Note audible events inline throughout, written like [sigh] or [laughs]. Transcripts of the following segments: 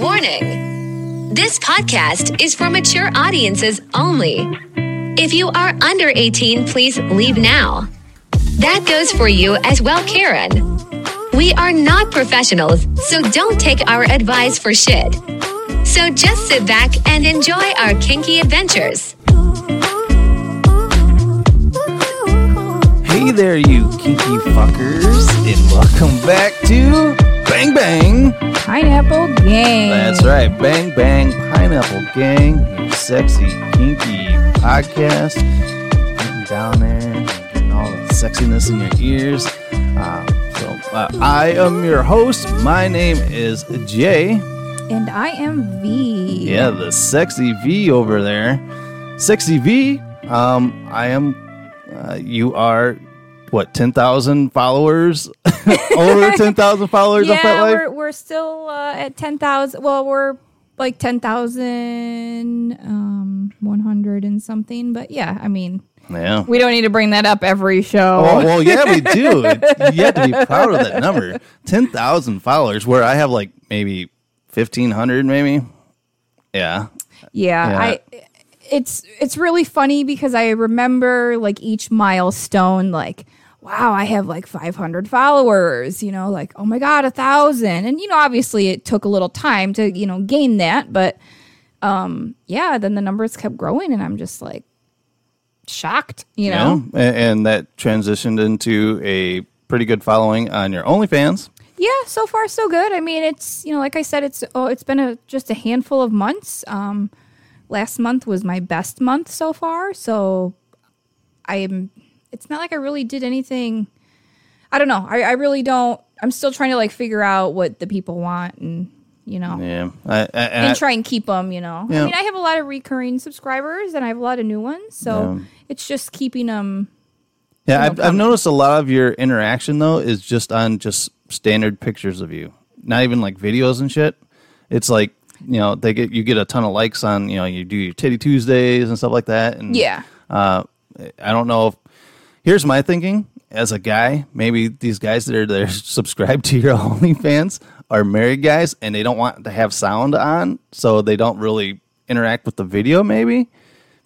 Warning This podcast is for mature audiences only. If you are under 18, please leave now. That goes for you as well, Karen. We are not professionals, so don't take our advice for shit. So just sit back and enjoy our kinky adventures. Hey there, you kinky fuckers, and welcome back to Bang Bang. Pineapple Gang. That's right, Bang Bang Pineapple Gang, sexy, kinky podcast. Getting down there, getting all the sexiness in your ears. Uh, so, uh, I am your host. My name is Jay. And I am V. Yeah, the sexy V over there. Sexy V. Um, I am. Uh, you are what? Ten thousand followers? [laughs] Over ten thousand followers on Yeah, FetLife. we're, we're still uh, at 10,000. Well, we're like 10,000, um, 100 and something. But yeah, I mean, Yeah. we don't need to bring that up every show. Oh, well, yeah, we do. [laughs] You have to be proud of that number. 10,000 followers, where I have like maybe 1,500, maybe. Yeah. yeah, Yeah. I. It's it's really funny because I remember like each milestone, like wow, I have like 500 followers. You know, like oh my god, a thousand. And you know, obviously it took a little time to you know gain that, but um, yeah, then the numbers kept growing, and I'm just like shocked. You know, Yeah. And, and that transitioned into a pretty good following on your OnlyFans. Yeah, so far so good. I mean, it's you know, like I said, it's oh, it's been a just a handful of months. Um, last month was my best month so far, so I am. It's not like I really did anything. I don't know. I, I really don't. I'm still trying to like figure out what the people want, and you know, Yeah. I, I, and I- try and keep them. You know, Yeah. I mean, I have a lot of recurring subscribers, and I have a lot of new ones, so Yeah. it's just keeping them. Yeah, I've, I've noticed a lot of your interaction though is just on just standard pictures of you, not even like videos and shit. It's like you know they get you get a ton of likes on you know you do your titty Tuesdays and stuff like that. And Yeah. uh, I don't know if here's my thinking as a guy. Maybe these guys that are that are [laughs] subscribed to your [laughs] OnlyFans are married guys and they don't want to have sound on, so they don't really interact with the video. Maybe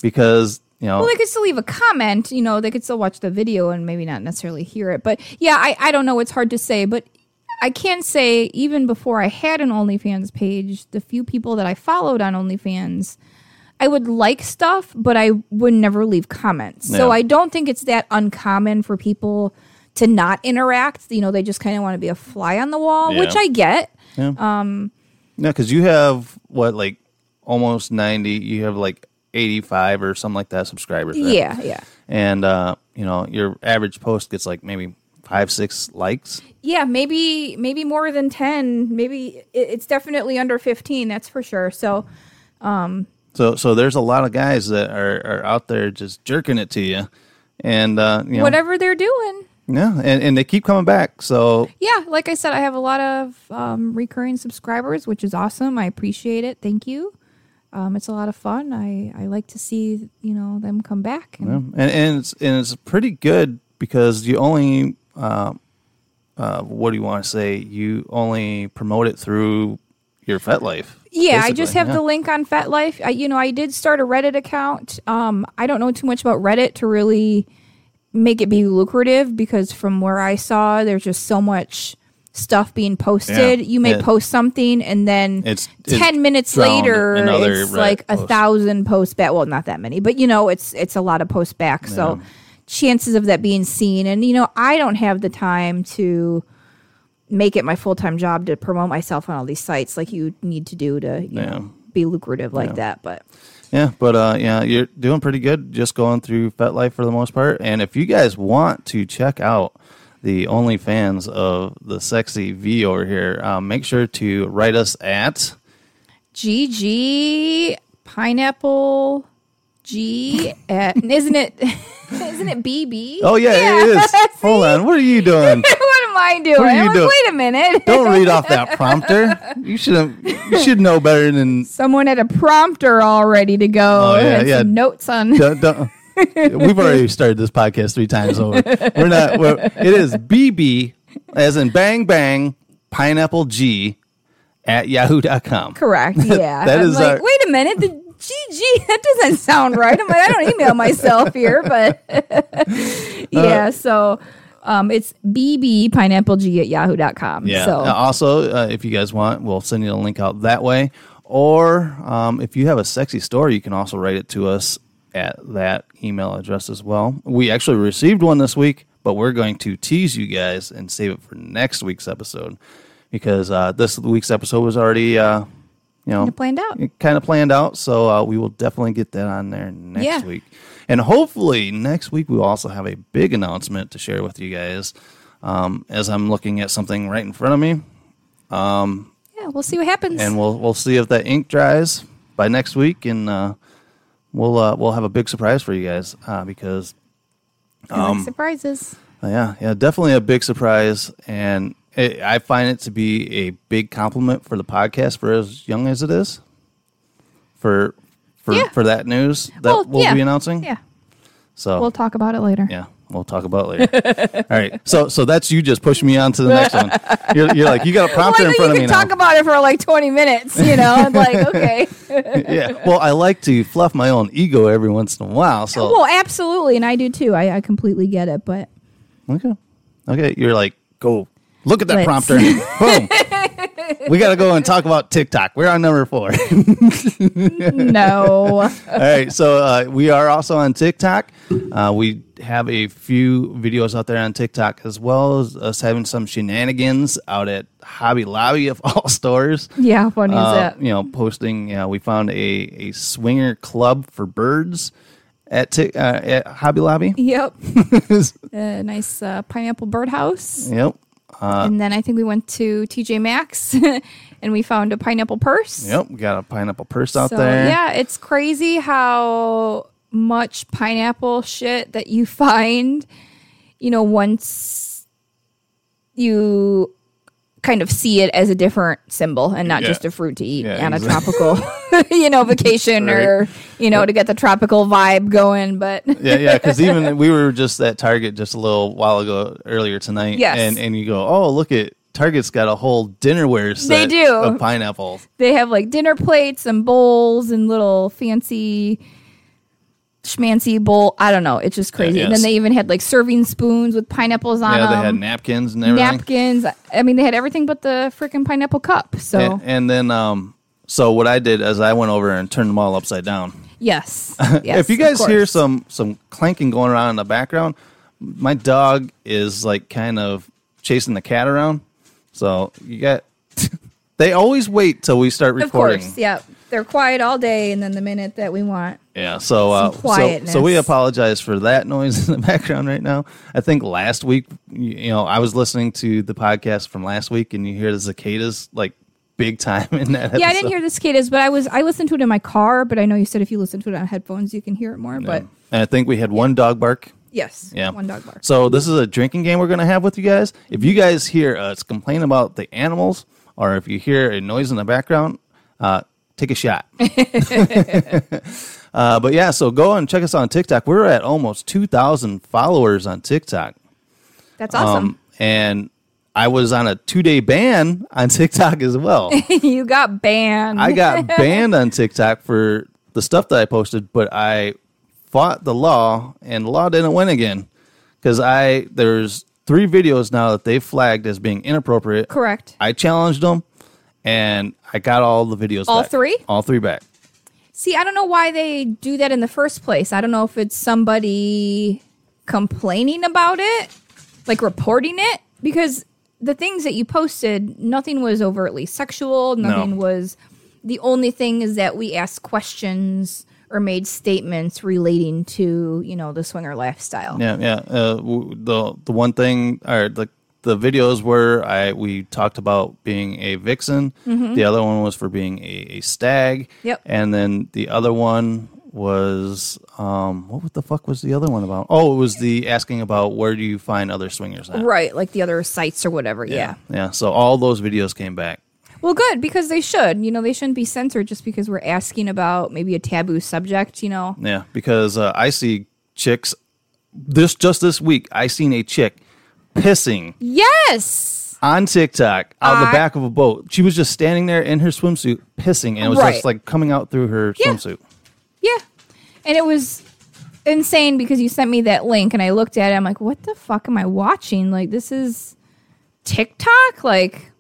because you know Well, they could still leave a comment. You know, they could still watch the video and maybe not necessarily hear it. But yeah, I, I don't know. It's hard to say. But I can say, even before I had an OnlyFans page, the few people that I followed on OnlyFans, I would like stuff, but I would never leave comments. So Yeah. I don't think it's that uncommon for people to not interact. You know, they just kind of want to be a fly on the wall, Yeah. which I get. Yeah, because you have what like almost ninety. You have like eighty-five or something like that subscribers. right? Yeah, yeah. and uh, you know your average post gets like maybe five, six likes. Yeah, maybe maybe more than 10. Maybe it- it's definitely under 15, that's for sure. So, So, so there's a lot of guys that are, are out there just jerking it to you, and uh, you know, whatever they're doing. yeah, and, and they keep coming back. So Yeah, like I said, I have a lot of um, recurring subscribers, which is awesome. I appreciate it. Thank you. Um, it's a lot of fun. I, I like to see you know them come back. And, and, and it's and it's pretty good because you only uh, uh, what do you want to say? You only promote it through your FetLife. Yeah, I just have yeah. the link on FetLife. I, you know, I did start a Reddit account. Um, I don't know too much about Reddit to really make it be lucrative because from where I saw, there's just so much stuff being posted. Yeah. You may Yeah. post something and then It's- it's ten minutes later, it's Reddit like a thousand posts back. Well, not that many, but you know, it's it's a lot of posts back. So chances of that being seen, and you know, I don't have the time to make it my full time job to promote myself on all these sites like you need to do to you Yeah. know be lucrative like that. But Yeah, but uh, yeah, you're doing pretty good just going through FetLife for the most part. And if you guys want to check out the OnlyFans of the sexy V over here, um, make sure to write us at GG pineapple G at isn't it [laughs] isn't it BB? Oh yeah, it is. [laughs] Hold on, what are you doing? [laughs] what am I doing? What are you I'm like, doing? Wait a minute. Don't read off that prompter. You should you should know better than Someone had a prompter all ready to go. Oh, yeah, yeah. some notes on. don't, don't- We've already started this podcast three times over. We're not. We're, it is BB, as in bang bang, pineapple G, at yahoo.com. Correct. Yeah. That I'm is like, our- wait a minute. The GG, that doesn't sound right. I'm like, I don't email myself here, but [laughs] yeah. So um, it's bbpineappleg at yahoo.com. Yeah. So Uh, also, uh, if you guys want, we'll send you a link out that way. Or um, if you have a sexy story, you can also write it to us at that email address as well. We actually received one this week, but we're going to tease you guys and save it for next week's episode because uh, this week's episode was already, uh, you know, planned out. Kind of planned out. So uh, we will definitely get that on there next Yeah. week. And hopefully next week we'll also have a big announcement to share with you guys. Um, as I'm looking at something right in front of me, yeah, we'll see what happens. and we'll we'll see if that ink dries by next week, and uh, we'll uh, we'll have a big surprise for you guys uh, because I like um, surprises. yeah yeah definitely a big surprise, and I find it to be a big compliment for the podcast for as young as it is for for Yeah. for that news that Well, we'll yeah. be announcing. Yeah. So We'll talk about it later. yeah, we'll talk about it later. [laughs] All right, so so that's you just pushing me on to the next one. [laughs] You're, you're like you got a Well, prompter I in front you of can me talk about it for like 20 minutes, you know? I'm like, [laughs] okay. yeah, well, I like to fluff my own ego every once in a while. So well, absolutely. And I do too. I, I completely get it. But okay, okay, you're like go look at that Let's- prompter. [laughs] Boom. We got to go and talk about TikTok. We're on number four. [laughs] no. All right, so uh, we are also on TikTok. Uh, we have a few videos out there on TikTok as well as us having some shenanigans out at Hobby Lobby of all [laughs] stores. yeah, funny Uh, is that? You know, posting. You know, we found a a swinger club for birds at Ti- uh, at Hobby Lobby. Yep. a nice uh, pineapple birdhouse. Yep. Uh, and then I think we went to TJ Maxx [laughs] and we found a pineapple purse. Yep. We got a pineapple purse out so, there. Yeah, it's crazy how much pineapple shit that you [laughs] find, you know, once you kind of see it as a different symbol and not Yeah. just a fruit to eat Yeah, on a tropical, [laughs] you know, [laughs] vacation or, you know, to get the tropical vibe going. But yeah, yeah. Because [laughs] even we were just at Target just a little while ago earlier tonight. Yes. And and you go, oh look at Target's got a whole dinnerware set They do. of pineapple. they have like dinner plates and bowls and little fancy schmancy bowl. I don't know. It's just crazy. And yes. then they even had like serving spoons with pineapples on them. Yeah, they had napkins and everything. napkins. I mean, they had everything but the freaking pineapple cup. So And, and then um, so what I did is I went over and turned them all upside down. yes, [laughs] yes. if you of guys hear some some clanking going around in the background, my dog is like kind of chasing the cat around. So you got. [laughs] they always wait till we start of recording. course, yeah, they're quiet all day, and then the minute that we want, Yeah, so uh, so so we apologize for that [laughs] noise in the background right now. I think last week, you know, I was listening to the podcast from last week, and you hear the cicadas like big time in that. yeah, I didn't hear the cicadas, but I was I listened to it in my car. But I know you said if you listen to it on headphones, you can hear it more. But And I think we had one dog bark. yes, Yeah, one dog bark. So this is a drinking game we're going to have with you guys. If you guys hear us complain about the animals, or if you hear a noise in the background, uh, take a shot. [laughs] uh, but yeah, so go and check us on TikTok. We're at almost two thousand followers on TikTok. That's awesome. Um, and I was on a two day ban on TikTok as well. [laughs] you got banned. I got [laughs] banned on TikTok for the stuff that I posted, but I fought the law and the law didn't win again. Because I there's three videos now that they flagged as being inappropriate. correct. I challenged them and I got all the videos All back. three? All three back. See, I don't know why they do that in the first place. I don't know if it's somebody complaining about it, like reporting it, because the things that you posted, nothing was overtly sexual. Nothing was. The only thing is that we asked questions or made statements relating to, you know, the swinger lifestyle. Yeah, yeah. Uh, w- the the one thing or the the videos were I we talked about being a vixen. The other one was for being a, a stag. Mm-hmm. Yep. And then the other one was um what the fuck was the other one about? Oh, it was the asking about where do you find other swingers at? Right, like the other sites or whatever. yeah. Yeah. So all those videos came back. Well, good because they should. You know, they shouldn't be censored just because we're asking about maybe a taboo subject. You know, Yeah, because uh, I see chicks this just this week. I seen a chick pissing Yes. on TikTok out the back of a boat. She was just standing there in her swimsuit pissing, and it was Right. just like coming out through her Yeah. swimsuit. Yeah. And it was insane because you sent me that link and I looked at it. I'm like, what the fuck am I watching? Like, this is TikTok? Like,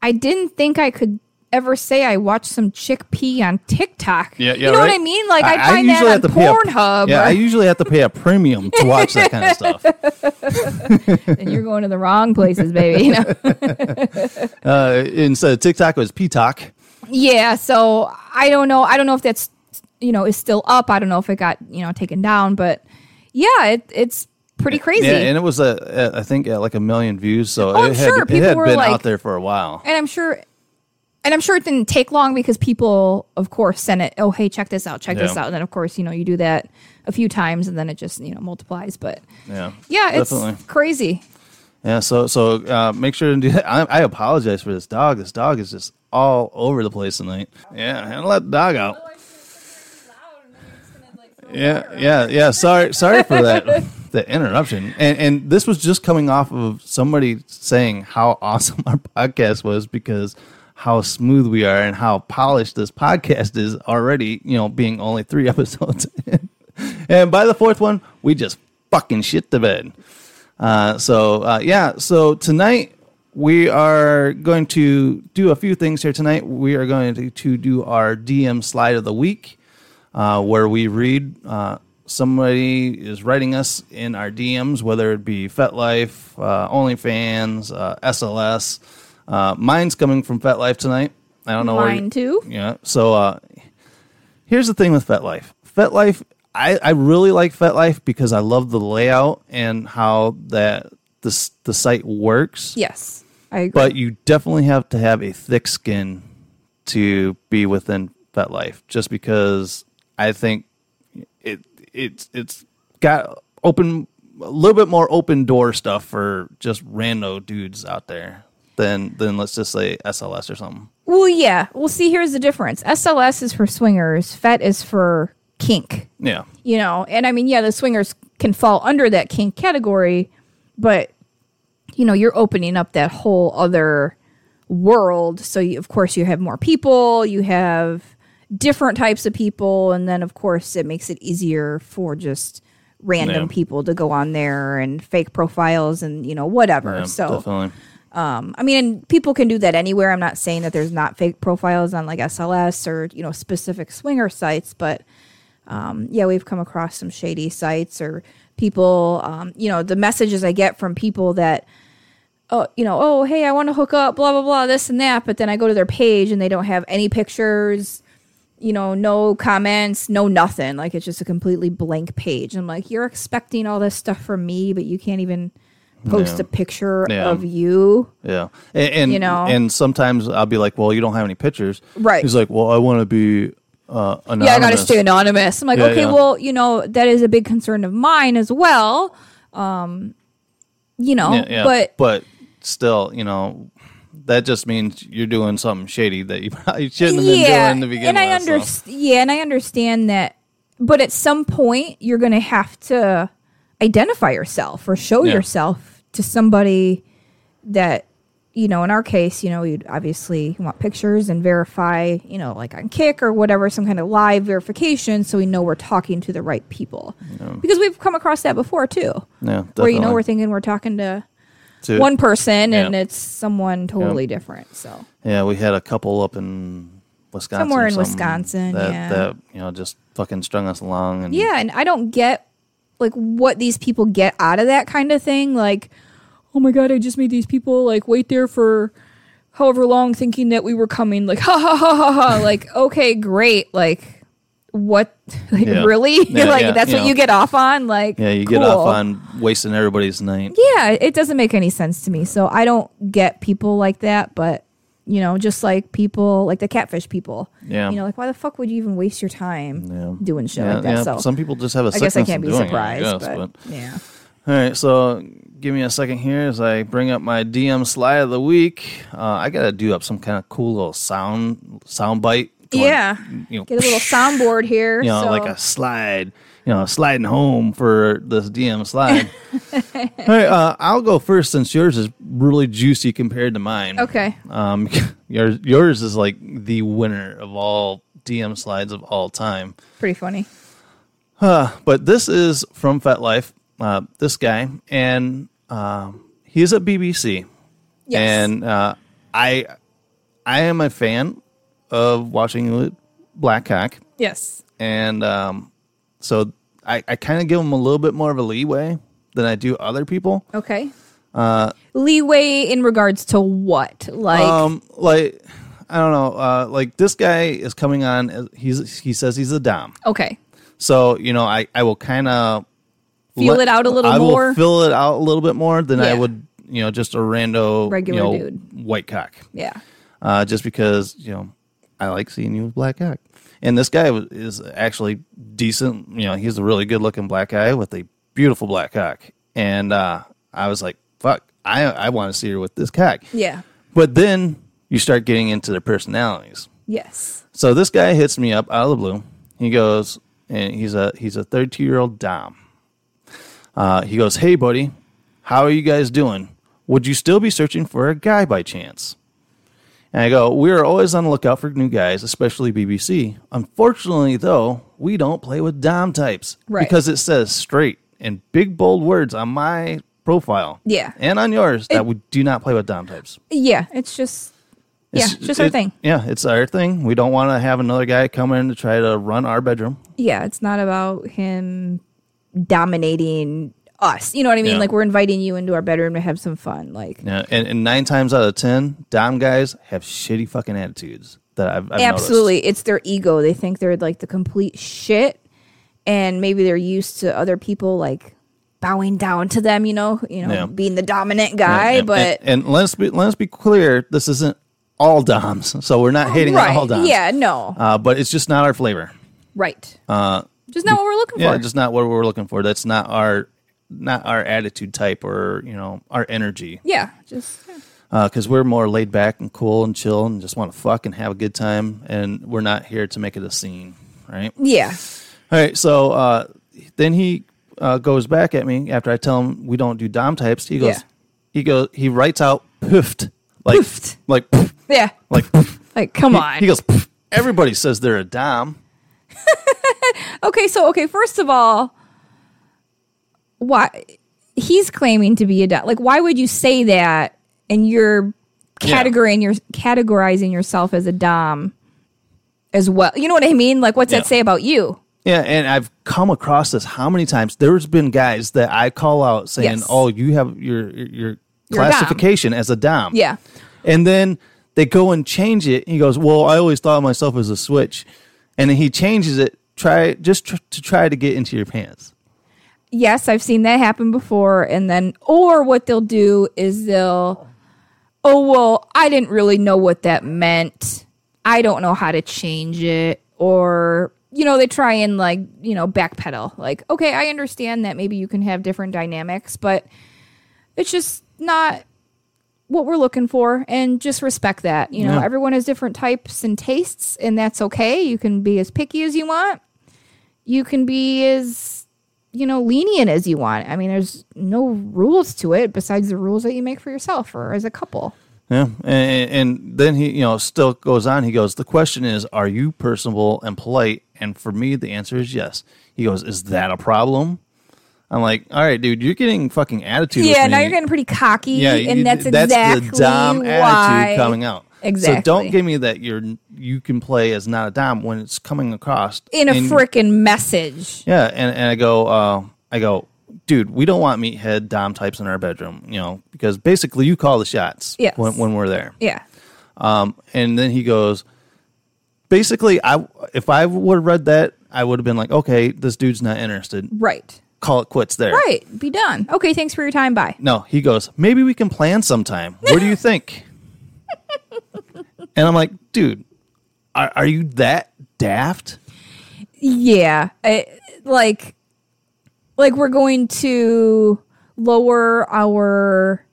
I didn't think I could ever say I watched some chick pee on TikTok. Yeah, yeah, You know what? I mean? Like, I, find usually that have on to pay a- Pornhub. yeah, or- I usually have to pay a premium to watch that kind of stuff. [laughs] [laughs] and you're going to the wrong places, baby. You know? [laughs] Uh, instead of TikTok, it was P-Talk. Yeah, so I don't know. I don't know if that's you know is still up. I don't know if it got you know taken down, but yeah, it, it's pretty crazy. Yeah, and it was a, I think, at like a million views. So Oh, it had, sure. it had been like- out there for a while. and I'm sure, and I'm sure it didn't take long because people, of course, sent it. Oh, hey, check this out, check this out, and then of course you know you do that a few times, and then it just you know multiplies. But Yeah, yeah, it's definitely. crazy. Yeah, so so uh, make sure to do that. [laughs] I, I apologize for this dog. This dog is just all over the place tonight. Yeah, and let the dog out. Yeah, yeah, yeah. Sorry, sorry for that [laughs] the interruption. And and this was just coming off of somebody saying how [laughs] awesome our podcast was because how smooth we are and how polished this podcast is already. You know, being only three [laughs] episodes in. and by the fourth one, we just fucking shit the bed. Uh, so uh, yeah, so tonight we are going to do a few things here tonight. We are going to, to do our DM slide of the week, uh, where we read uh, somebody is writing us in our DMs, whether it be FetLife, uh, OnlyFans, uh, SLS. Uh, mine's coming from FetLife tonight. I don't know where Mine you- too. yeah. So uh, here's the thing with FetLife. FetLife, I, I really like FetLife because I love the layout and how that the the site works. Yes, I agree. But you definitely have to have a thick skin to be within FetLife, just because I think it it's it's got open a little bit more open door stuff for just rando dudes out there than than let's just say SLS or something. well, yeah. Well, see, here's the difference. SLS is for swingers. Fet is for kink. Yeah. you know and i mean yeah the swingers can fall under that kink category but you know you're opening up that whole other world so you, of course you have more people you have different types of people and then of course it makes it easier for just random Yeah. people to go on there and fake profiles and you know whatever Yeah, so definitely. I mean, people can do that anywhere. I'm not saying that there's not fake profiles on like SLS or you know specific swinger sites, but um, yeah, we've come across some shady sites or people. Um, you know, the messages I get from people that, oh, you know, oh, hey, I want to hook up, blah blah blah, this and that, but then I go to their page and they don't have any pictures. You know, no comments, no nothing. Like it's just a completely blank page. I'm like, you're expecting all this stuff from me, but you can't even post Yeah. a picture Yeah. of you. Yeah, and, and You know? and sometimes I'll be like, "Well, you don't have any pictures." Right. He's like, "Well, I want to be uh, anonymous." Yeah, I got to stay anonymous. I'm like, Yeah, okay, well, you know, that is a big concern of mine as well. Um, you know, but but still, you know, that just means you're doing something shady that you [laughs] probably shouldn't have been yeah, doing to begin and I with. so. understand. Yeah, and I understand that. But at some point, you're going to have to identify yourself or show Yeah. yourself to somebody that you know. In our case, you know, you'd obviously want pictures and verify, you know, like on Kick or whatever, some kind of live verification, so we know we're talking to the right people. Because we've come across that before too. Yeah, where you know we're thinking we're talking to To- one person and it's someone totally different. So Yeah, we had a couple up in Wisconsin. Somewhere in Wisconsin, that, yeah. that you know just fucking strung us along. And yeah, and I don't get like what these people get out of that kind of thing. Like, oh my god, I just made these people like wait there for however long, thinking that we were coming. Like, [laughs] ha ha ha ha ha. like, okay, great. Like, what? [laughs] Like, Yeah. really? [laughs] Yeah, like, yeah, that's what you get off on? Like, yeah, you get off on wasting everybody's night. yeah, it doesn't make any sense to me. So I don't get people like that, but you know, just like people like the catfish people. Yeah. You know, like why the fuck would you even waste your time Yeah. doing shit Yeah, like that? yeah, so some people just have a I guess I can't be doing it, I surprised, guess, but, yeah. All right, so give me a second here as I bring up my DM slide of the week. Uh, I gotta do up some kind of cool little sound sound bite going, Yeah. you know, Get a little [laughs] soundboard here. you know, so- like a slide, you know, sliding home for this DM slide. [laughs] All right, uh, I'll go first since yours is really juicy compared to mine. Okay. Um, [laughs] yours yours is like the winner of all DM slides of all time. Pretty funny. But this is from FetLife. Uh, this guy, and um, he's at BBC, Yes. and uh, I, I am a fan of watching Black Cock. yes. and um, so I, I kind of give them a little bit more of a leeway than I do other people. Okay. Uh, Leeway in regards to what? Like, Um, like I don't know, uh, like this guy is coming on. He's he says he's a dom, okay. so you know I I will kind of Feel it out a little I more? will fill it out a little bit more than I would you know just a rando Regular you know, dude. white cock. Yeah. uh, just because you know I like seeing you with black cock. And this guy was- is actually decent. You know, he's a really good looking black guy with a beautiful black cock. And uh, I was like, "Fuck, I I want to see her with this cock." Yeah. But then you start getting into their personalities. Yes. So this guy hits me up out of the blue. He goes, and he's a he's a 32 year old dom. Uh, he goes, "Hey, buddy, how are you guys doing? Would you still be searching for a guy by chance?" And I go, "We are always on the lookout for new guys, especially BBC. Unfortunately, though, we don't play with dom types Right. because it says straight in big bold words on my profile, Yeah. and on yours that we do not play with dom types." Yeah. It's just, yeah, It's- it's just our thing. Yeah, it's our thing. We don't want to have another guy come in to try to run our bedroom. Yeah. It's not about him dominating us. You know what I mean? Yeah. Like, we're inviting you into our bedroom to have some fun. Like, Yeah, and, and nine times out of ten, dom guys have shitty fucking attitudes that I've, I've absolutely. It's their ego. They think they're like the complete shit. And maybe they're used to other people like bowing down to them, you know, you know, Yeah. being the dominant noticed. guy. And- but and, and let's be let's be clear, this isn't all doms, [laughs] so we're not hating on all right. doms. Yeah, no. uh, but it's just not our flavor. right. Uh just not what we're looking for. Yeah, just not what we're looking for. That's not our not our attitude type or you know our energy. yeah. Just because we're more laid back and cool and chill and just want to fuck and have a good time and we're not here to make it a scene right yeah. all right so uh, then he uh, goes back at me after i tell him we don't do dom types he goes Yeah. he goes he writes out poofed like Poofed. like poof, Yeah. like poof. [laughs] Like, come on. he goes "Poof." everybody says they're a dom [laughs] Okay, so okay, first of all, why he's claiming to be a dom? Like, why would you say that? And you're Yeah. categorizing your categorizing yourself as a dom as well. You know what I mean? Like, what's Yeah. that say about you? Yeah, and I've come across this how many times? There's been guys that I call out saying, Yes. "Oh, you have your your You're a classification as a dom." Yeah. and then they go and change it. He goes, "Well, I always thought of myself as a switch," and then he changes it. Try just tr- to try to get into your pants. Yes, I've seen that happen before. And then, or what they'll do is they'll, oh, well, I didn't really know what that meant. I don't know how to change it. Or, you know, they try and like, you know, backpedal. Like, okay, I understand that maybe you can have different dynamics, but it's just not what we're looking for and just respect that. You know, Yeah. everyone has different types and tastes, and that's okay. You can be as picky as you want. You can be as you know, lenient as you want. I mean, there's no rules to it besides the rules that you make for yourself or as a couple. Yeah, and, and then he, you know, still goes on. He goes, "The question is, are you personable and polite?" And for me, the answer is yes. He goes, "Is that a problem?" I'm like, "All right, dude, you're getting fucking attitude." with Yeah, now you're getting pretty cocky, Yeah, and you- that's exactly the dom why. attitude coming out. Exactly. So don't give me that you're you can play as not a dom when it's coming across in a freaking message. Yeah, and, and I go, uh, I go, dude, we don't want meathead dom types in our bedroom, you know, because basically you call the shots Yes. when when we're there. Yeah, And then he goes, basically, I if I would have read that, I would have been like, okay, this dude's not interested. right, Call it quits there. right. Be done. Okay, thanks for your time. Bye. No, he goes, maybe we can plan sometime. What do you think? [laughs] and I'm like, dude, are, are you that daft? Yeah, I, like, like we're going to lower our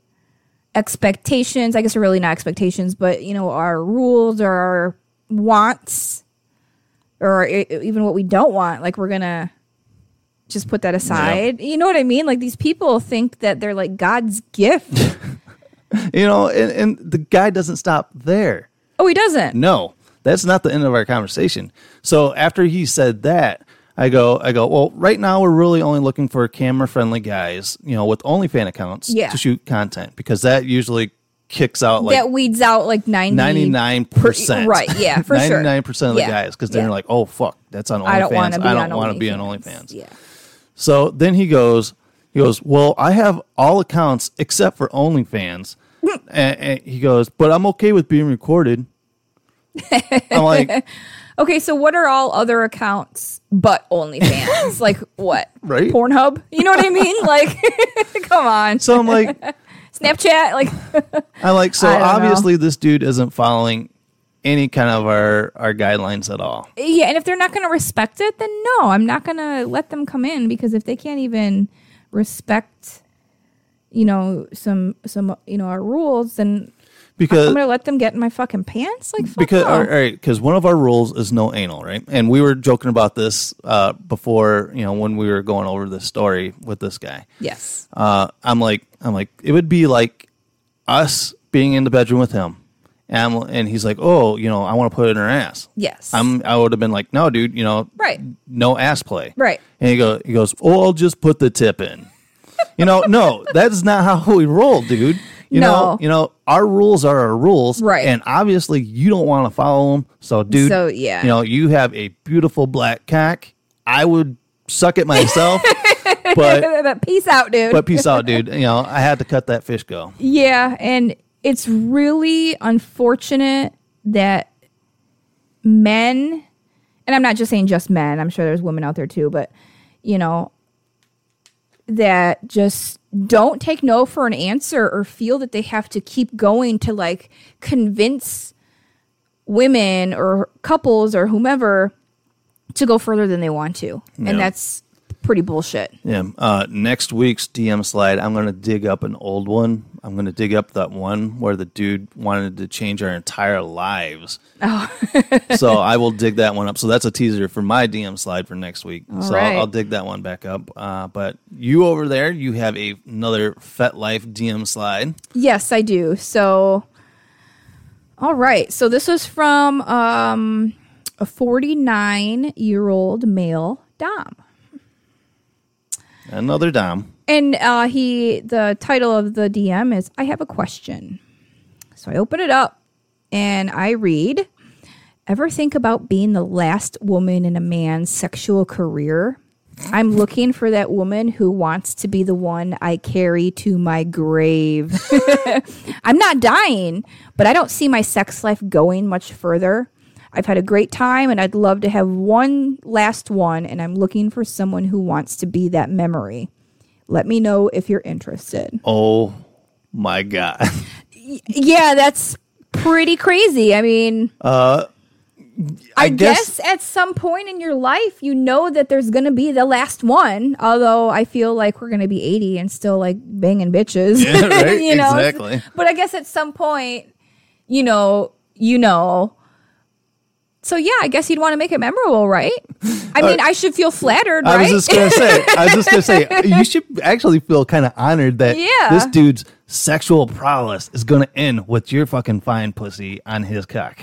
expectations. I guess are really not expectations, but you know, our rules or our wants or even what we don't want, like we're gonna just put that aside. You know what I mean? Like these people think that they're like God's gift. [laughs] You know, and, and the guy doesn't stop there. Oh, he doesn't. No, that's not the end of our conversation. So after he said that, I go, I go, well, right now we're really only looking for camera friendly guys, you know, with OnlyFan accounts Yeah. to shoot content because that usually kicks out like that weeds out like 90 ninety nine percent. right, yeah, for sure. Ninety nine percent of the Yeah, guys because they're yeah. like, oh fuck, that's on OnlyFans. I don't want to be I on don't want to be on OnlyFans. OnlyFans. Yeah. So then he goes, he goes, well, I have all accounts except for OnlyFans, and, and he goes, but I'm okay with being recorded. I'm like, [laughs] Okay, so what are all other accounts but OnlyFans? [laughs] like what? Right. Pornhub? You know what I mean? Like, [laughs] come on. so I'm like, Snapchat? Like, I'm like, so I don't know. obviously this dude isn't following any kind of our our guidelines at all. yeah. And if they're not going to respect it, then no, I'm not going to let them come in because if they can't even respect, you know, some some you know our rules, then Because I'm to let them get in my fucking pants. Like, fuck because no. all right, because one of our rules is no anal, right? And we were joking about this uh, before, you know, when we were going over this story with this guy. yes. Uh, I'm like, I'm like, it would be like us being in the bedroom with him, and I'm, and he's like, oh, you know, I want to put it in her ass. Yes. I'm, I would have been like, no, dude, you know, Right. no ass play, Right. And he go, he goes, oh, I'll just put the tip in. You know, no, that's not how we roll, dude. You No. know, you know, our rules are our rules, Right. And obviously, you don't want to follow them. So, dude, So, yeah. you know, you have a beautiful black cock. I would suck it myself, [laughs] but [laughs] but peace out, dude. but peace out, dude. [laughs] You know, I had to cut that fish go. Yeah, and it's really unfortunate that men, and I'm not just saying just men, I'm sure there's women out there too, but you know, that just don't take no for an answer or feel that they have to keep going to like convince women or couples or whomever to go further than they want to. Yeah. And that's pretty bullshit. Yeah. Uh, next week's DM slide, I'm going to dig up an old one. I'm going to dig up that one where the dude wanted to change our entire lives. Oh. [laughs] so I will dig that one up. So that's a teaser for my DM slide for next week. so right. I'll, I'll dig that one back up. Uh, but you over there, you have a, another FetLife DM slide. Yes, I do. So, all right. So this was from um, a 49 year old male Dom. Another Dom. And uh, he, the title of the DM is I have a question. So I open it up and I read Ever think about being the last woman in a man's sexual career? I'm looking for that woman who wants to be the one I carry to my grave. [laughs] I'm not dying, but I don't see my sex life going much further. I've had a great time and I'd love to have one last one, and I'm looking for someone who wants to be that memory. Let me know if you're interested. Oh my God. [laughs] Yeah, that's pretty crazy. I mean, uh, I, I, guess, guess, at some point in your life, you know that there's going to be the last one. Although I feel like we're going to be 80 and still like banging bitches. Yeah, [laughs] right? you know? Exactly. But I guess at some point, you know, you know. So yeah, I guess you'd want to make it memorable, right? I mean, uh, I should feel flattered, I right? was just gonna say. I was just gonna say. [laughs] You should actually feel kind of honored that Yeah. this dude's sexual prowess is gonna end with your fucking fine pussy on his cock.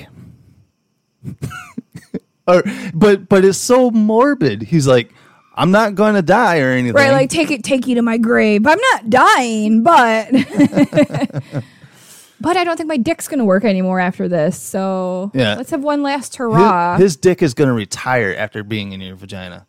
[laughs] or, but but it's so morbid. He's like, I'm not gonna die or anything. right, like take it, take you to my grave. I'm not dying, but [laughs] but I don't think my dick's gonna work anymore after this. So Yeah. let's have one last his, hurrah. his dick is gonna retire after being in your vagina.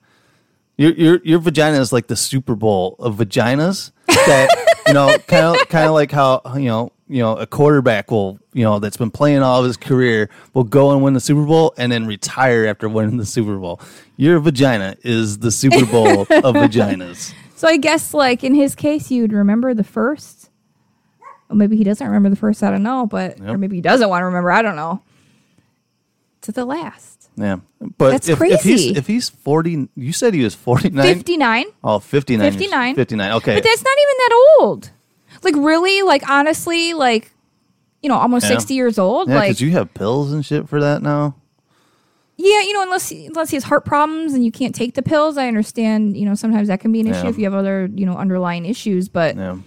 Your your your vagina is like the Super Bowl of vaginas. That you know, kind of kind of like how you know you know a quarterback will you know that's been playing all of his career will go and win the Super Bowl and then retire after winning the Super Bowl. Your vagina is the Super Bowl [laughs] of vaginas. So I guess like in his case, you'd remember the first. Maybe he doesn't remember the first. I don't know, but or maybe he doesn't want to remember. I don't know. To the last Yeah, but That's if, if he's crazy. if he's forty, you said he was forty nine. fifty nine. Oh, 59. 59. 59. Okay. But that's not even that old. Like really, like honestly, like you know, almost Yeah. sixty years old. yeah, like because you have pills and shit for that now. Yeah, you know, unless unless he has heart problems and you can't take the pills, I understand. You know, sometimes that can be an issue Yeah. if you have other you know underlying issues. But Yeah.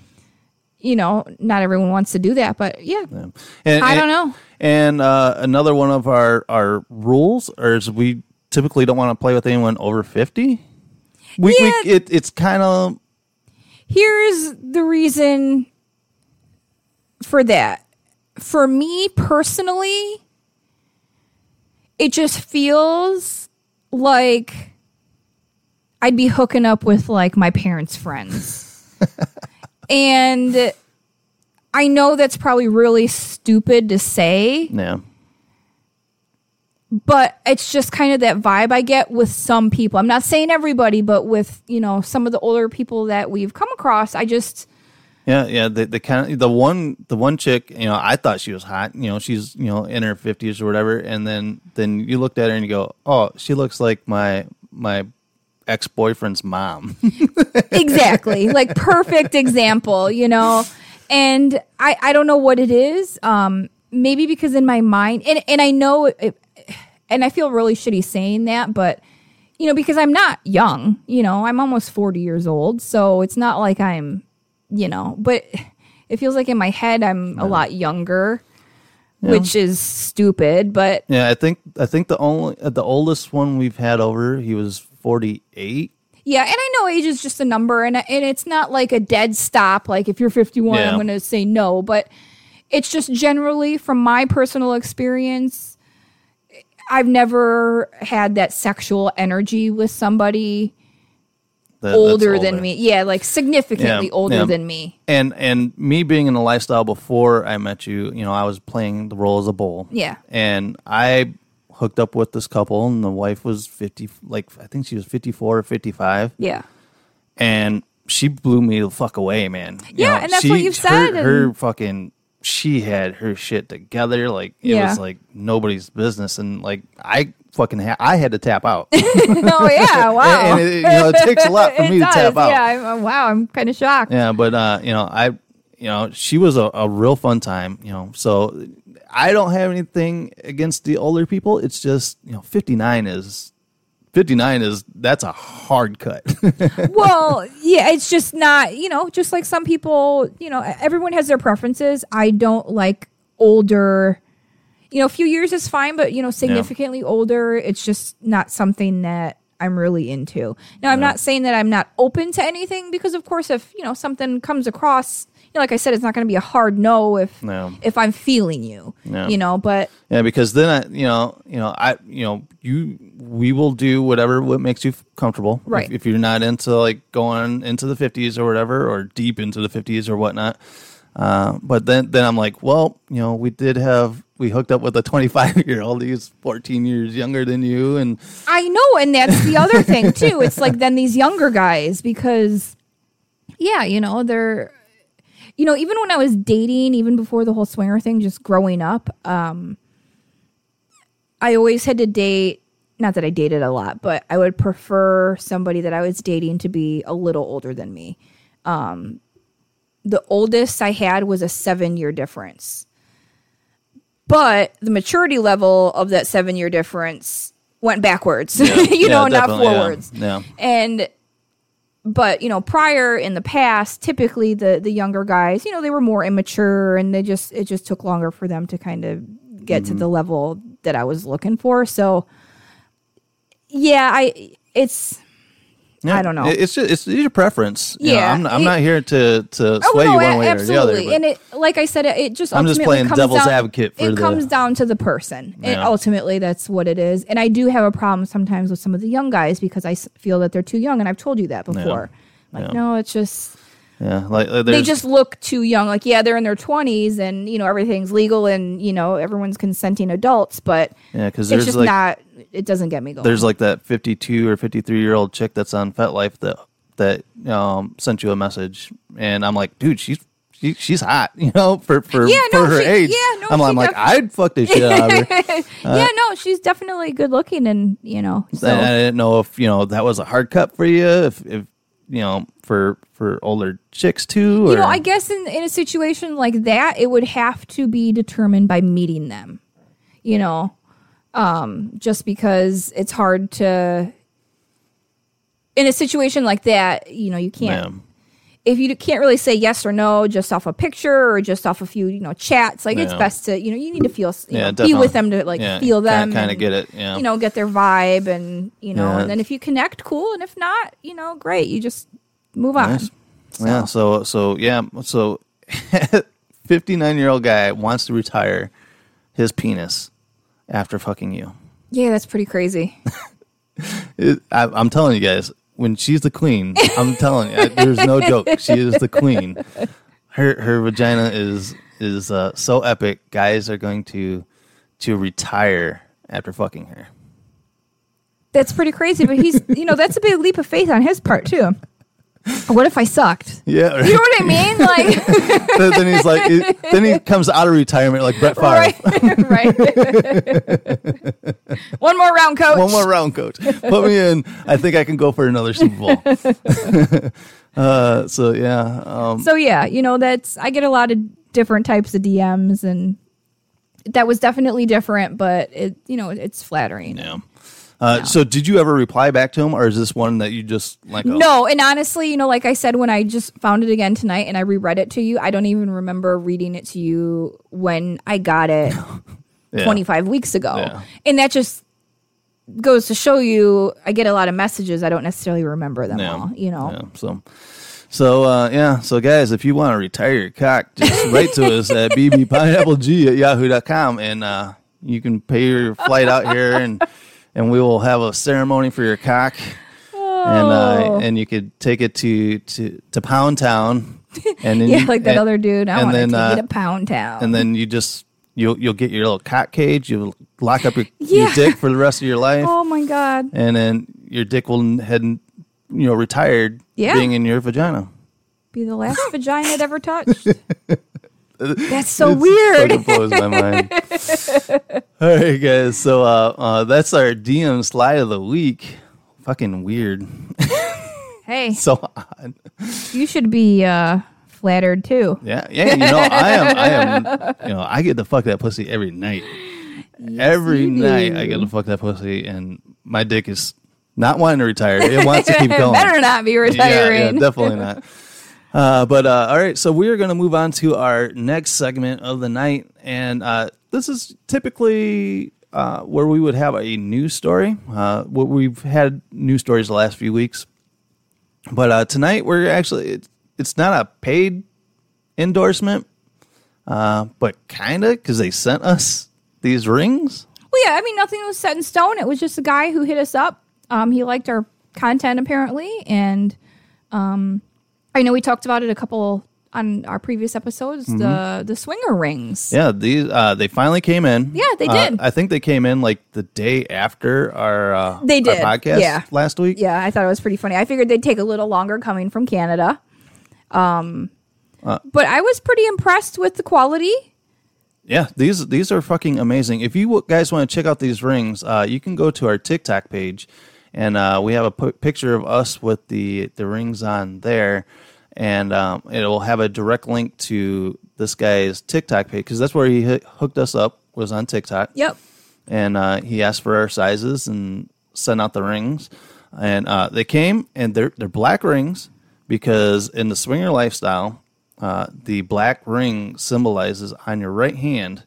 You know, not everyone wants to do that. But yeah, And, I and- don't know. And uh, another one of our our rules is we typically don't want to play with anyone over fifty. We, Yeah. we it, it's kind of here's the reason for that. For me personally, it just feels like I'd be hooking up with like my parents' friends. [laughs] and I know that's probably really stupid to say, yeah. but it's just kind of that vibe I get with some people. I'm not saying everybody, but with, you know, some of the older people that we've come across, I just Yeah, yeah. The the kind of the one the one chick, you know, I thought she was hot. You know, she's you know in her fifties or whatever, and then then you looked at her and you go, oh, she looks like my my ex boyfriend's mom. [laughs] exactly. Like perfect example you know? And i i don't know what it is um maybe because in my mind and and i know it, and i feel really shitty saying that but you know because i'm not young you know? I'm almost 40 years old so it's not like i'm you know? But it feels like in my head i'm a lot younger which is stupid but yeah, I think I think the only the oldest one we've had over, he was forty eight. Yeah, and I know age is just a number, and and it's not like a dead stop. Like if you're 51, Yeah. I'm going to say no, but it's just generally from my personal experience, I've never had that sexual energy with somebody older than me. Yeah, like significantly Yeah, older yeah. than me. And and me being in the lifestyle before I met you, you know, I was playing the role as a bull. Yeah. And I hooked up with this couple, and the wife was fifty, like I think she was fifty four or fifty five. Yeah. and she blew me the fuck away, man. You Yeah, and that's what you've said, Her, her and- fucking, she had her shit together. Like it Yeah. was like nobody's business, and like I fucking, ha- I had to tap out. [laughs] oh yeah, [laughs] wow. and it, you know, it takes a lot for [laughs] me does, to tap out. Yeah, I'm, wow, I'm kind of shocked. Yeah, but uh, you know, I, you know, she was a, a real fun time. You know, so I don't have anything against the older people. It's just you know, fifty nine is. 59 is that's a hard cut. [laughs] well, yeah, it's just not, you know, just like some people, you know, everyone has their preferences. I don't like older, you know, a few years is fine, but, you know, significantly older, it's just not something that I'm really into. Now, I'm not saying that I'm not open to anything because, of course, if, you know, something comes across, know, like I said, it's not going to be a hard no if, No. if I'm feeling you, No. you know, but Yeah, because then I, you know, you know, I, you know, you, we will do whatever what makes you comfortable. Right. If, if you're not into like going into the fifties or whatever, or deep into the fifties or whatnot. Uh, but then, then I'm like, well, you know, we did have we hooked up with a 25 year old. He's 14 years younger than you, and I know, and that's the other thing too. It's like then these younger guys because yeah, you know, they're you know, even when I was dating, even before the whole swinger thing, just growing up, um I always had to date not that I dated a lot, but I would prefer somebody that I was dating to be a little older than me. Um the oldest I had was a 7 year difference. But the maturity level of that 7 year difference went backwards. [laughs] you Yeah, know, not yeah. forwards Yeah. and but you know prior in the past typically the the younger guys you know they were more immature and they just it just took longer for them to kind of get Mm-hmm. to the level that i was looking for so yeah i it's Yeah, I don't know. It's just, it's your preference. You know, Yeah, I'm, I'm it- not here to to Oh sway no, you one way absolutely. or the other. and it, like I said, it, it just I'm just playing comes devil's down, advocate for it the- comes down to the person, and Yeah. ultimately that's what it is. And I do have a problem sometimes with some of the young guys because I feel that they're too young, and I've told you that before. Like, Yeah. no, it's just yeah, like uh, they just look too young. Like, yeah, they're in their twenties, and you know everything's legal, and you know everyone's consenting adults, but yeah, because it's just like not. It doesn't get me going. there's like that 52 or 53 year old chick that's on FetLife that that um sent you a message, and I'm like, dude, she's she, she's hot, [laughs] you know, for for Yeah, for no, her she- age. yeah, no, I'm, I'm like, I'd fuck the shit out of her. yeah, no, she's definitely good looking, and you know, so I didn't know if you know that was a hard cut for you, if if you know for for older chicks too. Or, you know, I guess in in a situation like that, it would have to be determined by meeting them. You know, um, just because it's hard to. In a situation like that, you know, you can't. If you can't really say yes or no just off a picture or just off a few you know chats like it's best to you know you need to feel you Yeah, know, be with them to like Yeah, feel them kinda and, get it, yeah. you know get their vibe and you know Yeah. and then if you connect cool and if not you know great you just move on Nice. Yeah. So so yeah. So, [laughs] fifty nine year old guy wants to retire his penis after fucking you. yeah that's pretty crazy [laughs] I, I'm telling you guys, when she's the queen, I'm [laughs] telling you, there's no joke. She is the queen. [laughs] Her her vagina is is uh, so epic. Guys are going to to retire after fucking her. that's pretty crazy but he's you know that's a big leap of faith on his part too what if i sucked Yeah. you know what i mean like [laughs] then, then he's like, then he comes out of retirement like Brett Favre. right [laughs] right [laughs] one more round coach One more round, coach. Put me in. I think I can go for another Super Bowl. uh, so yeah, um, so yeah, you know that's I get a lot of different types of DMs and that was definitely different, but it you know it's flattering. yeah. Uh, So did you ever reply back to him, or is this one that you just like? oh, No, and honestly, you know, like I said, when I just found it again tonight and I reread it to you, I don't even remember reading it to you when I got it [laughs] yeah. 25 weeks ago. Yeah. And that just goes to show you I get a lot of messages. I don't necessarily remember them Yeah. all, you know. Yeah, so, so uh, yeah. So guys, if you want to retire your cock, just write to us at [laughs] bbpineappleg at yahoo.com and uh, you can pay your flight out here and and we will have a ceremony for your cock. And uh, and you could take it to to, to Pound Town, [laughs] and then Yeah, you- like that and- other dude. I want to take uh, you to Pound Town. and then you just you'll you'll get your little cock cage. You'll lock up your, [laughs] Yeah. your dick for the rest of your life, oh my god. and then your dick will head you know retired Yeah. being in your vagina. be the last [laughs] vagina it ever touched. That's so It's weird. blows my mind. [laughs] All right, guys. So uh, uh, that's our DM slide of the week. Fucking weird. Hey, [laughs] So odd. you should be uh, flattered too. Yeah, yeah. You know, I am. I am. You know, I get to fuck that pussy every night. every night, do. I get to fuck that pussy, and my dick is not wanting to retire. It wants to keep [laughs] going. Better not be Yeah, retiring. yeah, definitely not. Uh, but uh, all right, so we're going to move on to our next segment of the night, and uh, this is typically uh, where we would have a news story. Uh, what we've had news stories the last few weeks, but uh, tonight we're actually it's, it's not a paid endorsement, uh, but kind of because they sent us these rings. Well, yeah, I mean, nothing was set in stone. It was just a guy who hit us up. Um, he liked our content apparently, and um, I know we talked about it a couple on our previous episodes. The the swinger rings. Mm-hmm. Yeah, these uh, they finally came in. Yeah, they Uh, did. I think they came in like the day after our uh, They our did, podcast yeah. last week. Yeah, I thought it was pretty funny. I figured they'd take a little longer coming from Canada. Um, but I was pretty impressed with the quality. Yeah, these these are fucking amazing. If you guys want to check out these rings, uh, you can go to our TikTok page, and uh, we have a picture of us with the the rings on there, and um, it will have a direct link to this guy's TikTok page because that's where he hoo- hooked us up was on TikTok. Yep. and uh, he asked for our sizes and sent out the rings, and uh, they came and they're they're black rings because in the swinger lifestyle, uh, the black ring symbolizes on your right hand.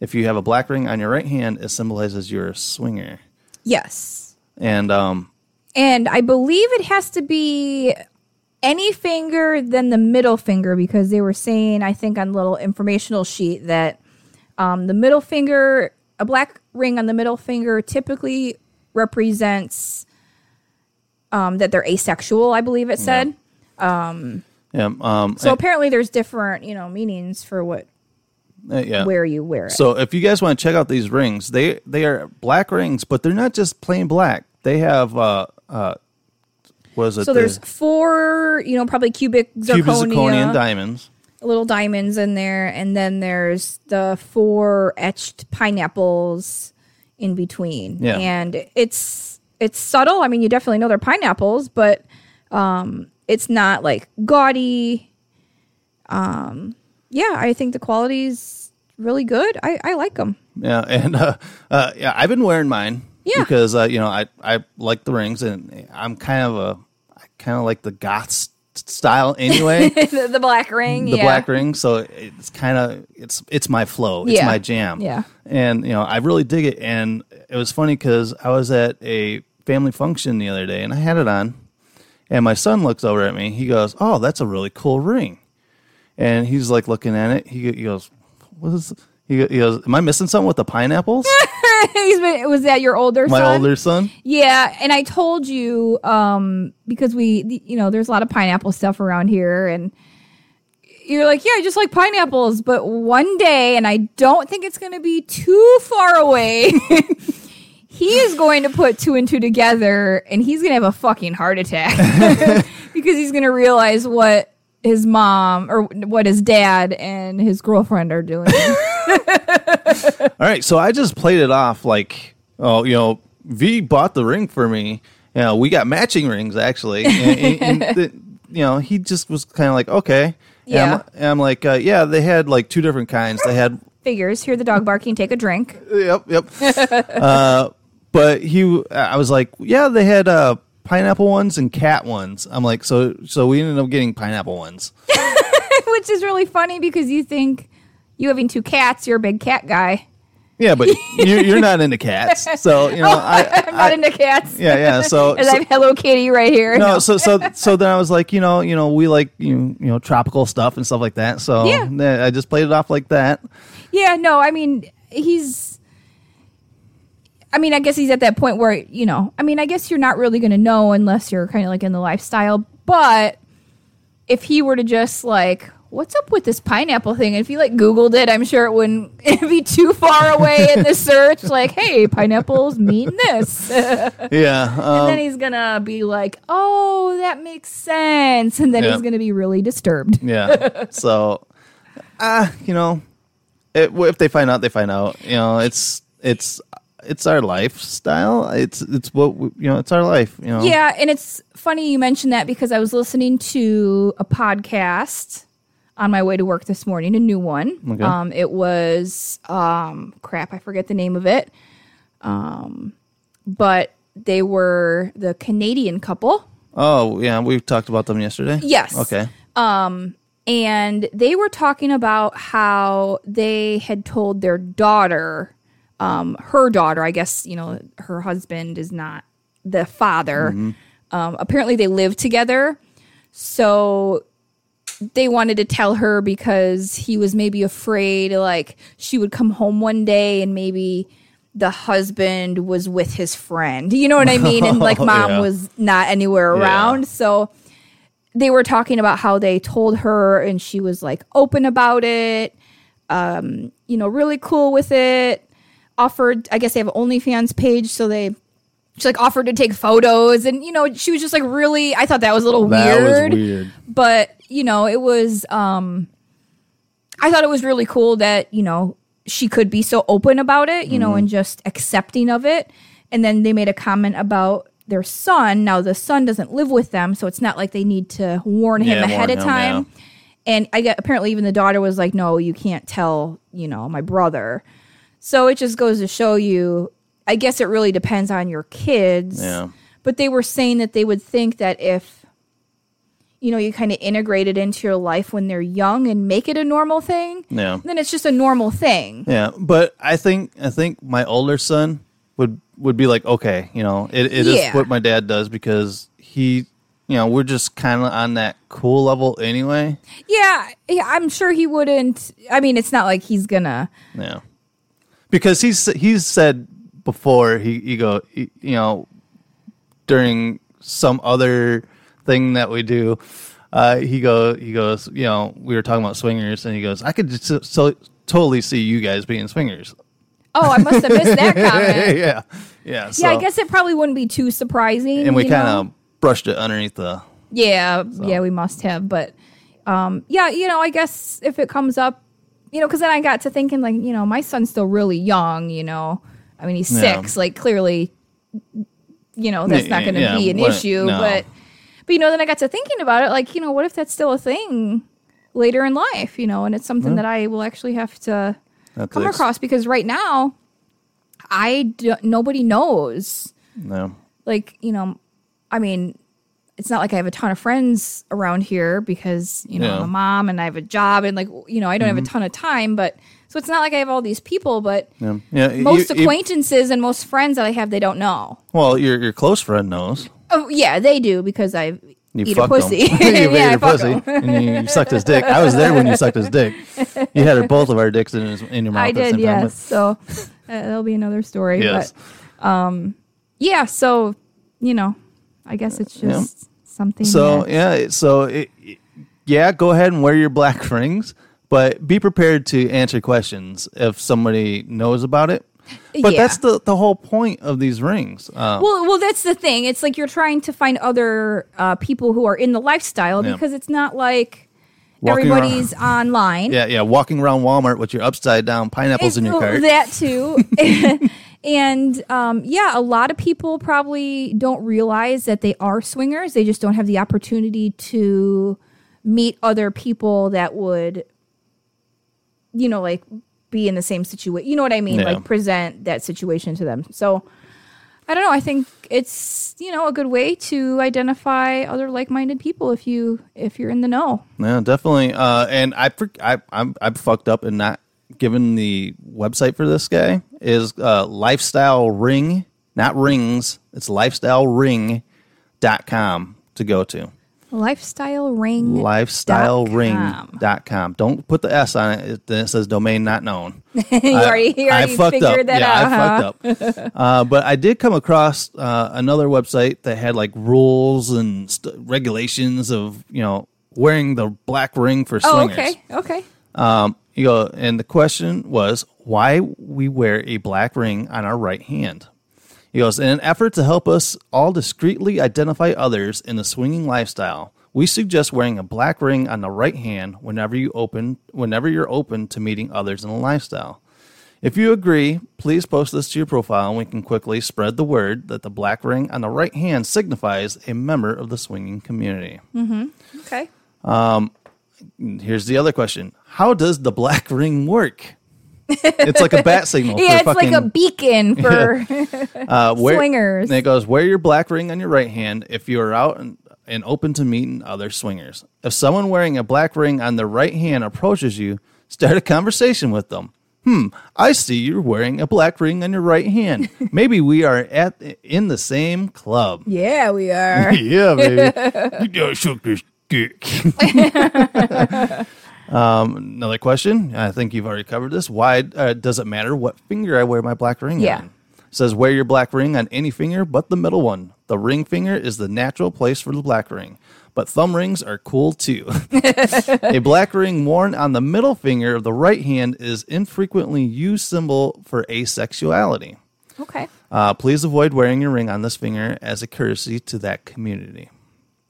If you have a black ring on your right hand, it symbolizes you're a swinger, Yes. And um, And I believe it has to be any finger than the middle finger because they were saying, I think, on little informational sheet that um, the middle finger, a black ring on the middle finger typically represents um, that they're asexual, I believe it said. yeah, um, So apparently there's different, you know, meanings for what uh, yeah. where you wear it. So if you guys want to check out these rings, they they are black rings, but they're not just plain black. They have uh uh, was it So the there's four, you know, probably cubic cubic zirconia, zirconian diamonds? little diamonds in there, and then there's the four etched pineapples in between. Yeah. And it's it's subtle. I mean, you definitely know they're pineapples, but um, it's not like gaudy. Um, yeah, I think the quality's really good. I, I like them. Yeah, and uh, uh, yeah, I've been wearing mine. Yeah. because uh, you know I I like the rings, and I'm kind of a I kind of like the goth style anyway. [laughs] the, the black ring. the yeah. black ring, so it's kind of it's it's my flow, it's Yeah. my jam. Yeah. and you know I really dig it, and it was funny because I was at a family function the other day, and I had it on, and my son looks over at me. He goes, "Oh, that's a really cool ring," and he's like looking at it. He, he goes, "What is?" He, he goes, "Am I missing something with the pineapples?" [laughs] [laughs] He's been, was that your older son? my son? older son. Yeah, and I told you um because we you know, there's a lot of pineapple stuff around here and you're like, "Yeah, I just like pineapples." But one day, and I don't think it's going to be too far away, [laughs] he is going to put two and two together and he's going to have a fucking heart attack [laughs] because he's going to realize what his mom or what his dad and his girlfriend are doing. All right, so I just played it off like, oh, you know, V bought the ring for me. You know, we got matching rings actually, and, and- and [laughs] the- you know, he just was kind of like, okay, And Yeah. I'm, and I'm like, uh, yeah, they had like two different kinds. They had, Figures, hear the dog barking, take a drink. yep, yep. [laughs] uh, but he, I was like, yeah, they had uh, pineapple ones and cat ones. I'm like, so, so we ended up getting pineapple ones. [laughs] Which is really funny because you think you having two cats, you're a big cat guy. Yeah, but [laughs] you're, you're not into cats, so you know, [laughs] oh, I, I'm not I- into cats. yeah, yeah. So, [laughs] so- I have Hello Kitty right here. no, so so so then I was like, you know, you know, we like you you know tropical stuff and stuff like that. So Yeah. I just played it off like that. Yeah, no, I mean, he's. I mean, I guess he's at that point where, you know, I mean, I guess you're not really going to know unless you're kind of like in the lifestyle. But if he were to just like, what's up with this pineapple thing? And if you like Googled it, I'm sure it wouldn't [laughs] be too far away in the search. Like, hey, pineapples mean this. [laughs] Yeah, And um, then he's gonna be like, "Oh, that makes sense," and then Yeah. he's gonna be really disturbed. yeah. [laughs] So, ah, you know, it, if they find out, they find out. You know, it's it's it's our lifestyle. It's it's what we, you know. It's our life. You know. Yeah, and it's funny you mentioned that because I was listening to a podcast on my way to work this morning, a new one. Okay. Um, it was um, crap, I forget the name of it. Um, but they were the Canadian couple. Oh yeah, we talked about them yesterday. Yes. Okay. Um, and they were talking about how they had told their daughter um, her daughter i guess you know her husband is not the father um, apparently they live together so they wanted to tell her because he was maybe afraid like she would come home one day and maybe the husband was with his friend you know what i mean and like [laughs] mom Yeah. was not anywhere Yeah. around so they were talking about how they told her and she was like open about it um you know really cool with it offered i guess they have an onlyfans page so they she like offered to take photos and you know she was just like really i thought that was a little That weird, was weird. but you know it was um i thought it was really cool that you know she could be so open about it you Mm-hmm. know and just accepting of it and then they made a comment about their son now the son doesn't live with them so it's not like they need to warn him Yeah, ahead warn of him, time yeah. and i apparently even the daughter was like no you can't tell you know my brother so it just goes to show you i guess it really depends on your kids Yeah. but they were saying that they would think that if you know you kind of integrate it into your life when they're young and make it a normal thing Yeah. then it's just a normal thing Yeah, but I think I think my older son would would be like, okay, you know, it, it is Yeah. what my dad does because he, you know, we're just kind of on that cool level anyway. yeah yeah i'm sure he wouldn't i mean it's not like he's gonna Yeah, because he's he's said before he he go he, you know during some other thing that we do. Uh, he go he goes you know we were talking about swingers and he goes I could just so, so totally see you guys being swingers oh i must have missed that [laughs] comment yeah yeah so. yeah i guess it probably wouldn't be too surprising and we kind of brushed it underneath the Yeah, yeah, we must have. But um, yeah, you know, I guess if it comes up, you know, because then I got to thinking, like, you know, my son's still really young. You know, I mean, he's Yeah. six. Like, clearly, you know, that's not going to Yeah, be an what- issue. no. But but you know, then I got to thinking about it. Like, you know, what if that's still a thing later in life? You know, and it's something that I will actually have to That's come ex- across because right now, I nobody knows. No. Like you know, I mean, it's not like I have a ton of friends around here because you know Yeah. Mm-hmm. I'm a mom and I have a job and like you know I don't have a ton of time, but so it's not like I have all these people, but Yeah. Yeah. you- most you- acquaintances and most friends that I have, they don't know. well, your your close friend knows. Oh yeah, they do because I You eat a fucked him. pussy. [laughs] [laughs] you ate yeah, I fuck pussy and you, you sucked his dick. I was there when you sucked his dick. You had both of our dicks in his, in your mouth. I at the did, same time, yes. So uh, that'll be another story. Yes. But um, yeah. So you know, I guess it's Yeah. just something. So that- yeah, so it, it- yeah, go ahead and wear your black [laughs] rings, but be prepared to answer questions if somebody knows about it. But Yeah. that's the the whole point of these rings. Um, Well, well, that's the thing. It's like you're trying to find other uh, people who are in the lifestyle Yeah. because it's not like Walking everybody's online. yeah, yeah, walking around Walmart with your upside down pineapples in your It's- cart. That too. [laughs] and um, yeah, a lot of people probably don't realize that they are swingers. They just don't have the opportunity to meet other people that would, you know, like be in the same situation. You know what I mean? Yeah. Like present that situation to them. So I don't know. I think it's you know a good way to identify other like-minded people if you if you're in the know. Yeah, definitely. Uh, and I, I, I'm, I'm fucked up in not giving the website for this guy is uh, lifestyle ring, not rings. It's lifestyle ring dot com to go to. Lifestyle ring. lifestyle Lifestylering.com. Don't put the S on it. It, then it says domain not known. [laughs] you already, you already figured that yeah, out. I huh? fucked up. [laughs] uh, but I did come across uh, another website that had like rules and st- regulations of you know wearing the black ring for Oh, swingers. okay, okay. Um, you go, and the question was why we wear a black ring on our right hand. He goes, in an effort to help us all discreetly identify others in the swinging lifestyle, we suggest wearing a black ring on the right hand whenever you open, whenever you're open to meeting others in the lifestyle. If you agree, please post this to your profile and we can quickly spread the word that the black ring on the right hand signifies a member of the swinging community. Mm-hmm. Okay. Um, here's the other question. How does the black ring work? It's like a bat signal. [laughs] Yeah, it's like a beacon [laughs] for [laughs] uh, wear- swingers. And it goes, wear your black ring on your right hand if you are out and, and open to meeting other swingers. If someone wearing a black ring on their right hand approaches you, start a conversation with them. Hmm, I see you're wearing a black ring on your right hand. Maybe we are at in the same club. yeah, we are. yeah, baby. you gotta shook this dick. Um, another question. I think you've already covered this. Why uh, does it matter what finger I wear my black ring Yeah. on? says wear your black ring on any finger but the middle one. The ring finger is the natural place for the black ring, but thumb rings are cool too. [laughs] a black ring worn on the middle finger of the right hand is infrequently used symbol for asexuality. Okay. Uh, please avoid wearing your ring on this finger as a courtesy to that community.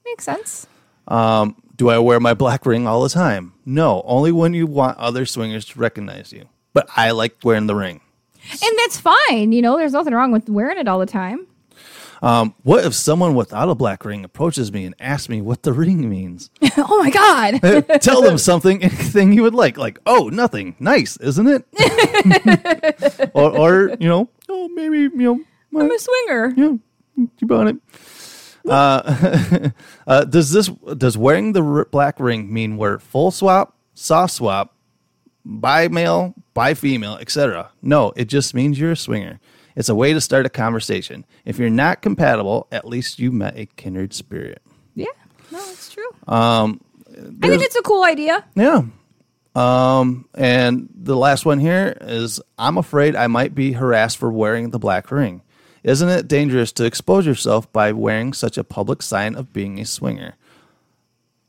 Makes sense. Do I wear my black ring all the time? No, only when you want other swingers to recognize you. But I like wearing the ring. And that's fine. You know, there's nothing wrong with wearing it all the time. Um, what if someone without a black ring approaches me and asks me what the ring means? [laughs] oh my God. [laughs] Tell them something, [laughs] anything you would like. Like, oh, nothing. Nice, isn't it? or, or, you know, oh, maybe, you know, I'm a swinger. yeah, you bought it. Uh, [laughs] uh, does this does wearing the r- black ring mean we're full swap, soft swap, bi male, bi female, etc.? No, it just means you're a swinger. It's a way to start a conversation. If you're not compatible, at least you met a kindred spirit. Yeah. No, it's true. Um, I think it's a cool idea. Yeah. Um, and the last one here is I'm afraid I might be harassed for wearing the black ring. Isn't it dangerous to expose yourself by wearing such a public sign of being a swinger?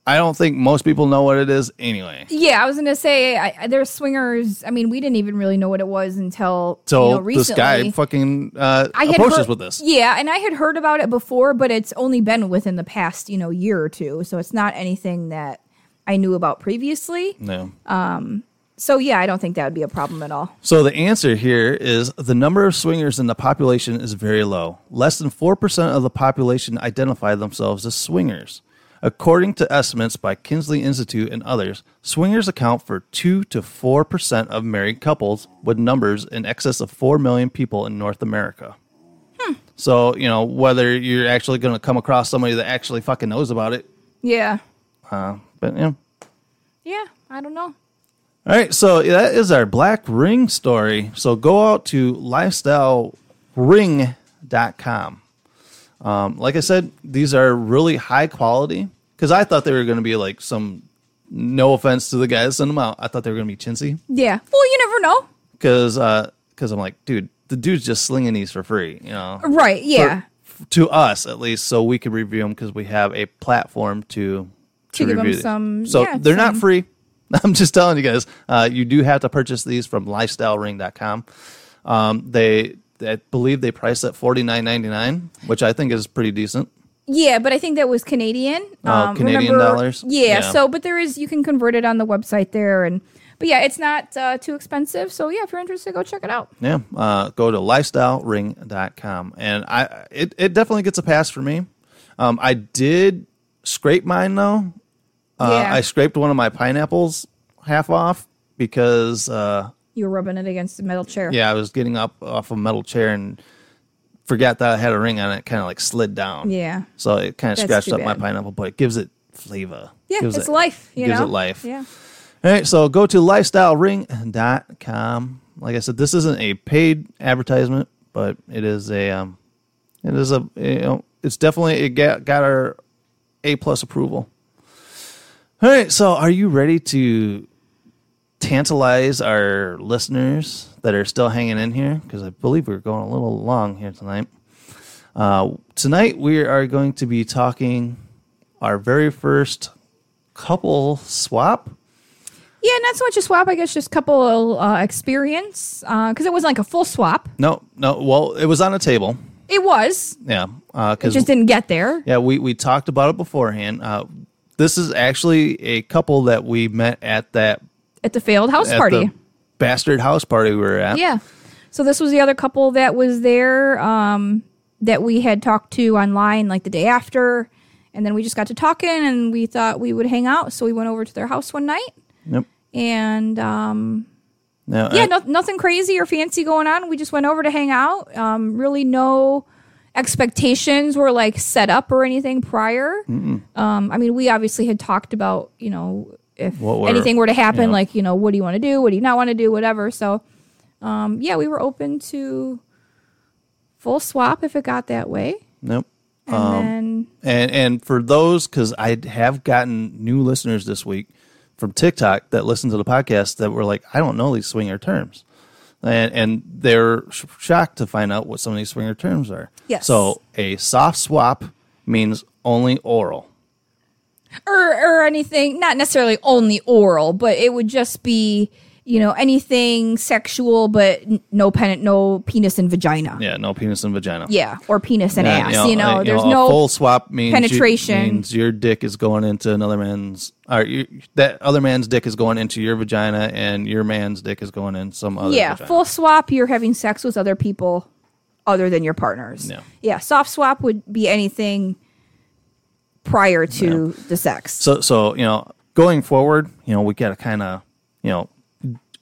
I don't think most people know what it is anyway. Yeah, I was gonna say I, there's swingers. I mean, we didn't even really know what it was until So you know, this guy fucking uh, I had approaches heard, with this. Yeah, and I had heard about it before, but it's only been within the past, you know, year or two. So it's not anything that I knew about previously. No. So yeah, I don't think that would be a problem at all. So the answer here is the number of swingers in the population is very low. Less than 4% of the population identify themselves as swingers. According to estimates by Kinsey Institute and others, swingers account for 2 to 4% of married couples, with numbers in excess of 4 million people in North America. Hmm. So, you know, whether you're actually going to come across somebody that actually fucking knows about it, Yeah. uh, but yeah. Yeah. I don't know. All right, so that is our black ring story. So go out to lifestylering.com. Um, like I said, these are really high quality because I thought they were going to be like some, no offense to the guys that send them out, I thought they were going to be chintzy Yeah. Well, you never know. because because I'm like, dude, the dude's just slinging these for free, you know, Right. Yeah. For- to us at least, so we could review them because we have a platform to To give 'em review these. some- So yeah, they're not free. [laughs] I'm just telling you guys, uh, you do have to purchase these from lifestylering.com. Um, they, I believe they price at forty nine ninety nine, which I think is pretty decent. Yeah, but I think that was Canadian. Oh, Canadian dollars? Yeah, Yeah. So, but there is you can convert it on the website there, and but yeah, it's not uh, too expensive. So yeah, if you're interested, go check it out. Yeah, uh, go to lifestylering.com. And I it, it definitely gets a pass for me. Um, I did scrape mine though. Uh, Yeah. I scraped one of my pineapples half off because uh, You were rubbing it against the metal chair. yeah, I was getting up off a metal chair and forgot that I had a ring on it. Kind of like slid down. Yeah. So it kind of That's scratched too up my pineapple, but it gives it flavor. Yeah, Gives it's it- life. You gives know? it life. Yeah. All right, so go to lifestylering.com. Like I said, this isn't a paid advertisement, but it is a um it is a you know, it's definitely it got got our A plus approval. All right, so are you ready to tantalize our listeners that are still hanging in here? Because I believe we're going a little long here tonight. Uh, tonight we are going to be talking our very first couple swap. Yeah, not so much a swap. I guess just couple uh, experience because it wasn't like a full swap. No, no. Well, it was on a table. It was. Yeah, It because just didn't get there. yeah, we we talked about it beforehand. This is actually a couple that we met at that At the failed house party. bastard house party we were at. Yeah. So this was the other couple that was there um, that we had talked to online like the day after. And then we just got to talking and we thought we would hang out. So we went over to their house one night. Yep. And um, No, yeah, I- no, nothing crazy or fancy going on. We just went over to hang out. Um, really, no expectations were like set up or anything prior. Um, I mean, we obviously had talked about, you know, if What were- anything were to happen, yeah. like, you know, what do you want to do? What do you not want to do? Whatever. So, um, yeah, we were open to full swap if it got that way. Nope. And Um, then, And and for those, because I have gotten new listeners this week from TikTok that listen to the podcast that were like, I don't know these swinger terms, and and they're sh- shocked to find out what some of these swinger terms are. Yes. So a soft swap means only oral. or, or anything, not necessarily only oral, but it would just be, you know, anything sexual, but no pen, no penis and vagina. Yeah, no penis and vagina. Yeah, or penis and Yeah, ass. You know, uh, there's a no full swap means you- penetration. means your dick is going into another man's, or you, that other man's dick is going into your vagina, and your man's dick is going in some other. yeah vagina. full swap. You're having sex with other people other than your partners. Yeah. yeah. Soft swap would be anything prior to the sex. So so you know, going forward, you know, we got to kind of you know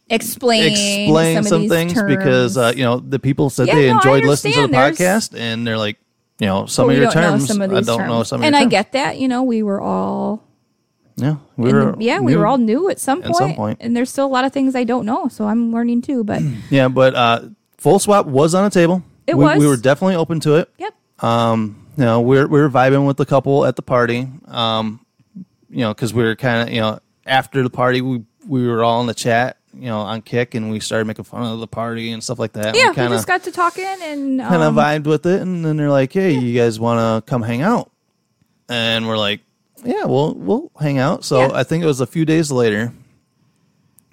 explain explain some, some, things terms. because uh, you know the people said Yeah, they no, enjoyed listening to the understand. podcast, and they're like, you know, some But of your terms, of I don't know some of and I terms. get that. You know, we were all yeah, we were the- yeah, we new. were all new at some at some and there's still a lot of things I don't know, so I'm learning too. But [clears throat] yeah, but uh, full swap was on a table. It we, was. we were definitely open to it. yep, Um, you know, we we're we were vibing with the couple at the party. Um, you know, because we were kind of you know after the party, we we were all in the chat, you know, on Kik, and we started making fun of the party and stuff like that. yeah, we we just got to talking and kind of um, vibed with it, and then they're like, "Hey, you guys want to come hang out?" And we're like, "Yeah, we'll we'll hang out." So Yeah. I think it was a few days later,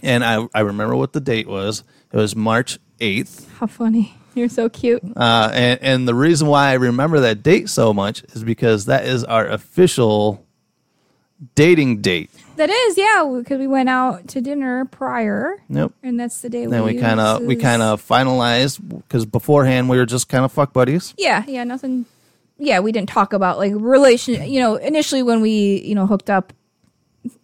and I I remember what the date was. It was March eighth. how funny. You're so cute. Uh, and, and the reason why I remember that date so much is because that is our official dating date. That is, yeah, because we went out to dinner prior, Nope. and that's the day. Then we kind of we kind of finalized because beforehand we were just kind of fuck buddies. yeah, yeah, nothing yeah, we didn't talk about like relation. You know, initially when we you know hooked up,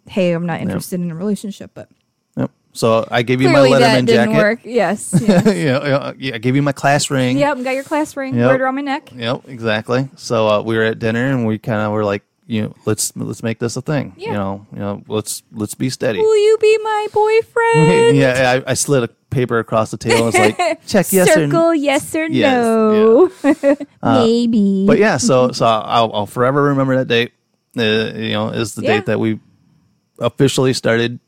hey, I'm not interested in a relationship, but Yep. So I gave you clearly my Letterman didn't jacket. work. Yes. [laughs] Yeah. yeah, yeah, I gave you my class ring. yep. Got your class ring. Yep. It around my neck. Yep, exactly. So uh, we were at dinner and we kind of were like, you know, let's let's make this a thing. Yeah. You know, you know, let's let's be steady. Will you be my boyfriend? [laughs] yeah, I, I slid a paper across the table. and was like, [laughs] check yes or Circle yes or Yes, no. [laughs] Maybe. But yeah, so so I'll, I'll forever remember that date. Uh, you know, is the Yeah. date that we officially started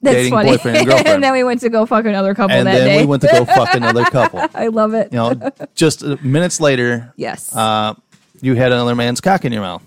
That's dating funny. boyfriend and girlfriend. and then we went to go fuck another couple and that then day. we went to go fuck another couple. I love it. You know, just uh, minutes later, yes. uh, you had another man's cock in your mouth.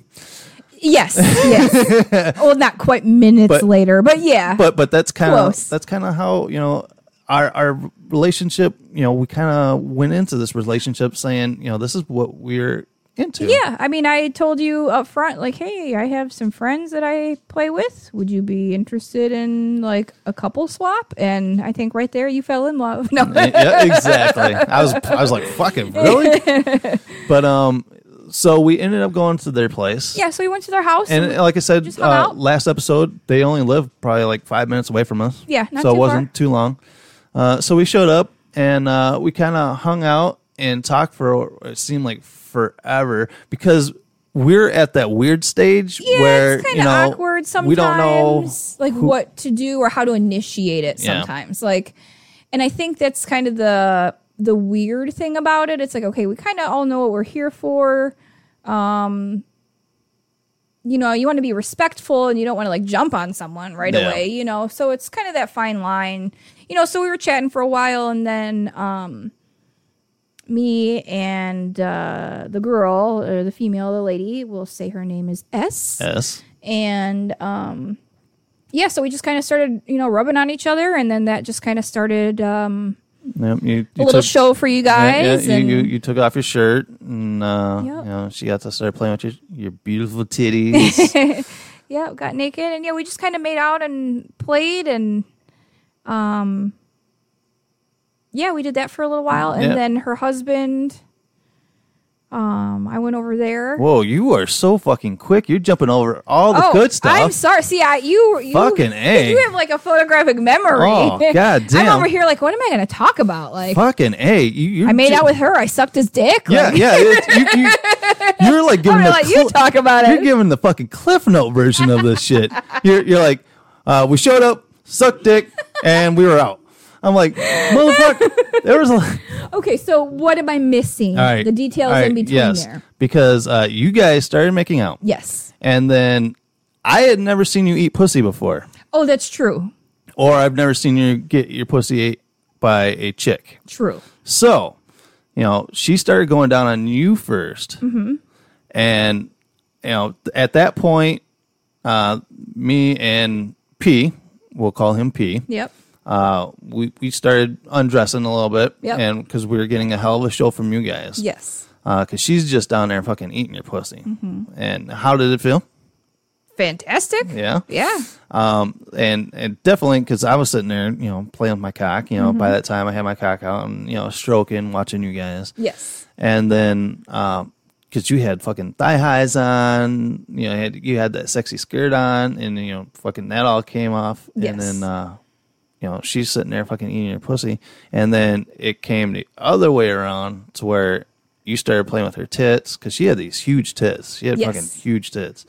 Yes. [laughs] Yes. well, not quite minutes But- later, but yeah. but but that's kind of that's kind of how you know our our relationship you know we kind of went into this relationship saying you know this is what we're into yeah, I mean, I told you up front, like, hey, I have some friends that I play with. Would you be interested in like a couple swap? And I think right there you fell in love. [laughs] No, yeah exactly i was i was like fucking really [laughs] but um so we ended up going to their place yeah. So we went to their house. and and- like i said uh, last episode they only lived probably like five minutes away from us Yeah, not so it wasn't far. too long uh, so we showed up and uh, we kind of hung out and talked for it seemed like forever because we're at that weird stage yeah, where it's kind you know awkward sometimes. we don't know like who- what to do or how to initiate it. Yeah. Sometimes, like, and I think that's kind of the the weird thing about it. It's like, okay, we kind of all know what we're here for. Um, you know, you want to be respectful and you don't want to like jump on someone right Yeah. away. You know, so it's kind of that fine line. You know, so we were chatting for a while, and then um, me and uh, the girl or the female, the lady, we'll say her name is S S. and um yeah so we just kind of started you know rubbing on each other and then that just kind of started um Yep, you, you a little took- show for you guys yeah, and you, you, you took off your shirt and uh, Yep. you know she got to start playing with your your beautiful titties. [laughs] yeah got naked and yeah we just kind of made out and played and um yeah we did that for a little while and Yeah. then her husband um i went over there Whoa, you are so fucking quick. You're jumping over all the oh, good stuff. I'm sorry. See, I you you Fucking A. You have like a photographic memory. Oh, God [laughs] damn. I'm over here like, what am I going to talk about? Like, fucking a. You, you I made ju- out with her. I sucked his dick. Yeah, Like, yeah. It, you, you, [laughs] you're like I'm giving the let you talk about it. You're giving the fucking Cliff Note version of this shit. You're you're like, uh, we showed up, sucked dick, and we were out. I'm like, motherfucker. [laughs] There was a. Okay, so what am I missing? All right. The details all right, in between yes, there. Because uh, you guys started making out. Yes. And then I had never seen you eat pussy before. Oh, that's true. Or I've never seen you get your pussy ate by a chick. True. So, you know, she started going down on you 1st Mm-hmm. And, you know, at that point, uh, me and P, we'll call him P, Yep. Uh, we, we started undressing a little bit. Yep. And because we were getting a hell of a show from you guys. Yes. Because she's just down there fucking eating your pussy. Mm-hmm. And how did it feel? Fantastic. Yeah. Yeah. Um, and and definitely because I was sitting there, you know, playing with my cock. You know, by that time I had my cock out and you know stroking, watching you guys. Yes. And then because you had fucking thigh highs on, you know, you had, you had that sexy skirt on, and you know, fucking that all came off. Yes. And then uh, you know she's sitting there fucking eating your pussy, and then it came the other way around to where you started playing with her tits because she had these huge tits. She had Yes. fucking huge tits,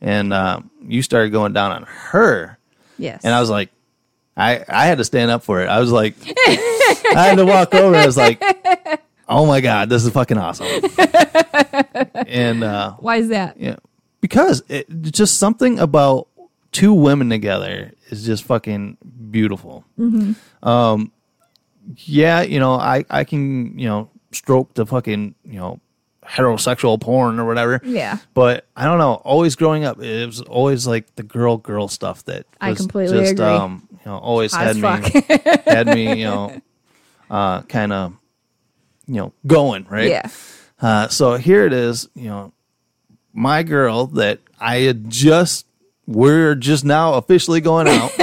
and um, you started going down on her. Yes. And I was like, I, I had to stand up for it. I was like, I had to walk over. I was like, oh my God, this is fucking awesome. [laughs] and, uh, Why is that? yeah, because it just something about two women together is just fucking beautiful. Um, yeah, you know, I, I can, you know, stroke the fucking, you know, heterosexual porn or whatever. Yeah. But I don't know. Always growing up, it was always like the girl girl stuff that I completely just, agree. Um, you know, always Hot had me [laughs] had me, you know, uh, kind of, you know, going right. Yeah. Uh, so here it is, you know, my girl that I had just, we're just now officially going out. [laughs]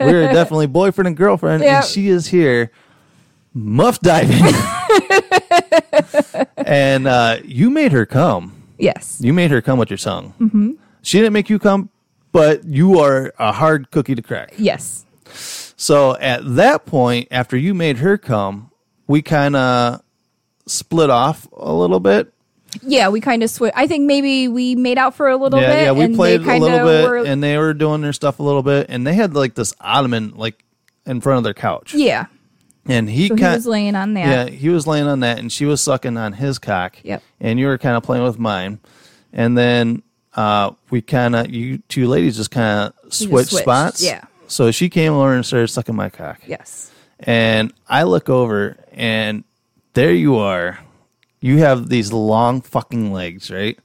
we're definitely boyfriend and girlfriend, Yep. and she is here muff diving. [laughs] and uh, you made her come. yes. You made her come with your tongue. Mm-hmm. She didn't make you come, but you are a hard cookie to crack. Yes. So at that point, after you made her come, we kind of split off a little bit. Yeah, we kind of switch. I think maybe we made out for a little yeah, bit. yeah, we and played they a little bit, Were, and they were doing their stuff a little bit, and they had like this ottoman like in front of their couch, yeah. and he So he was laying on that. yeah, he was laying on that, and she was sucking on his cock. Yep. And you were kind of playing with mine, and then uh, we kind of you two ladies just kind of switched, switched, spots. yeah. So she came over and started sucking my cock. Yes. And I look over, and there you are. You have these long fucking legs, right?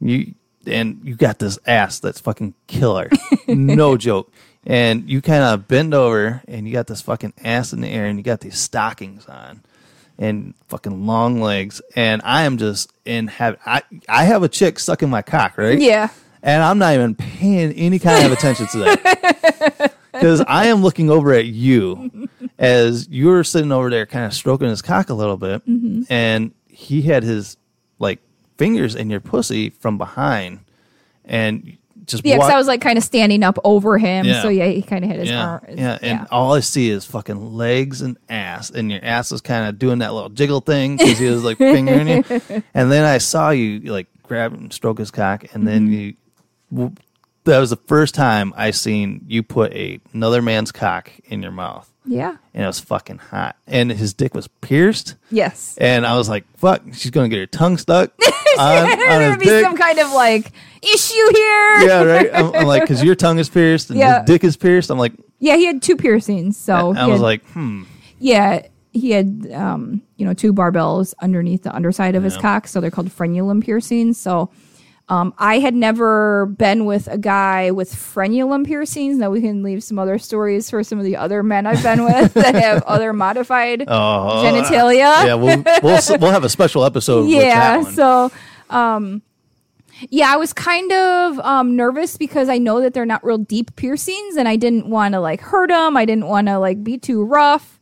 You and you got this ass that's fucking killer, [laughs] no joke. And you kind of bend over, and you got this fucking ass in the air, and you got these stockings on, and fucking long legs. And I am just in have I I have a chick sucking my cock, right? Yeah. and I'm not even paying any kind of attention to that [laughs] because I am looking over at you as you're sitting over there, kind of stroking his cock a little bit, Mm-hmm. and he had his like fingers in your pussy from behind, and just Yeah, because I was like kind of standing up over him. Yeah. So yeah, he kind of hit his yeah, arm. yeah, and all I see is fucking legs and ass, and your ass is kind of doing that little jiggle thing because he was like [laughs] fingering you, and then I saw you like grab and stroke his cock, and then Mm-hmm. you. That was the first time I seen you put a, another man's cock in your mouth, yeah. and it was fucking hot, and his dick was pierced, Yes. and I was like, "Fuck, she's gonna get her tongue stuck [laughs] on, on there his would be dick." some kind of like issue here. yeah, right. [laughs] I'm, I'm like, because your tongue is pierced and Yeah. his dick is pierced. I'm like, Yeah, he had two piercings. So I he was had- like, hmm. yeah, he had um, you know, two barbells underneath the underside of his cock, so they're called frenulum piercings. So um, I had never been with a guy with frenulum piercings. Now we can leave some other stories for some of the other men I've been with [laughs] that have other modified Oh, genitalia. yeah, we'll, we'll we'll have a special episode. with yeah that one. so um yeah i was kind of um nervous because i know that they're not real deep piercings and i didn't want to like hurt them i didn't want to like be too rough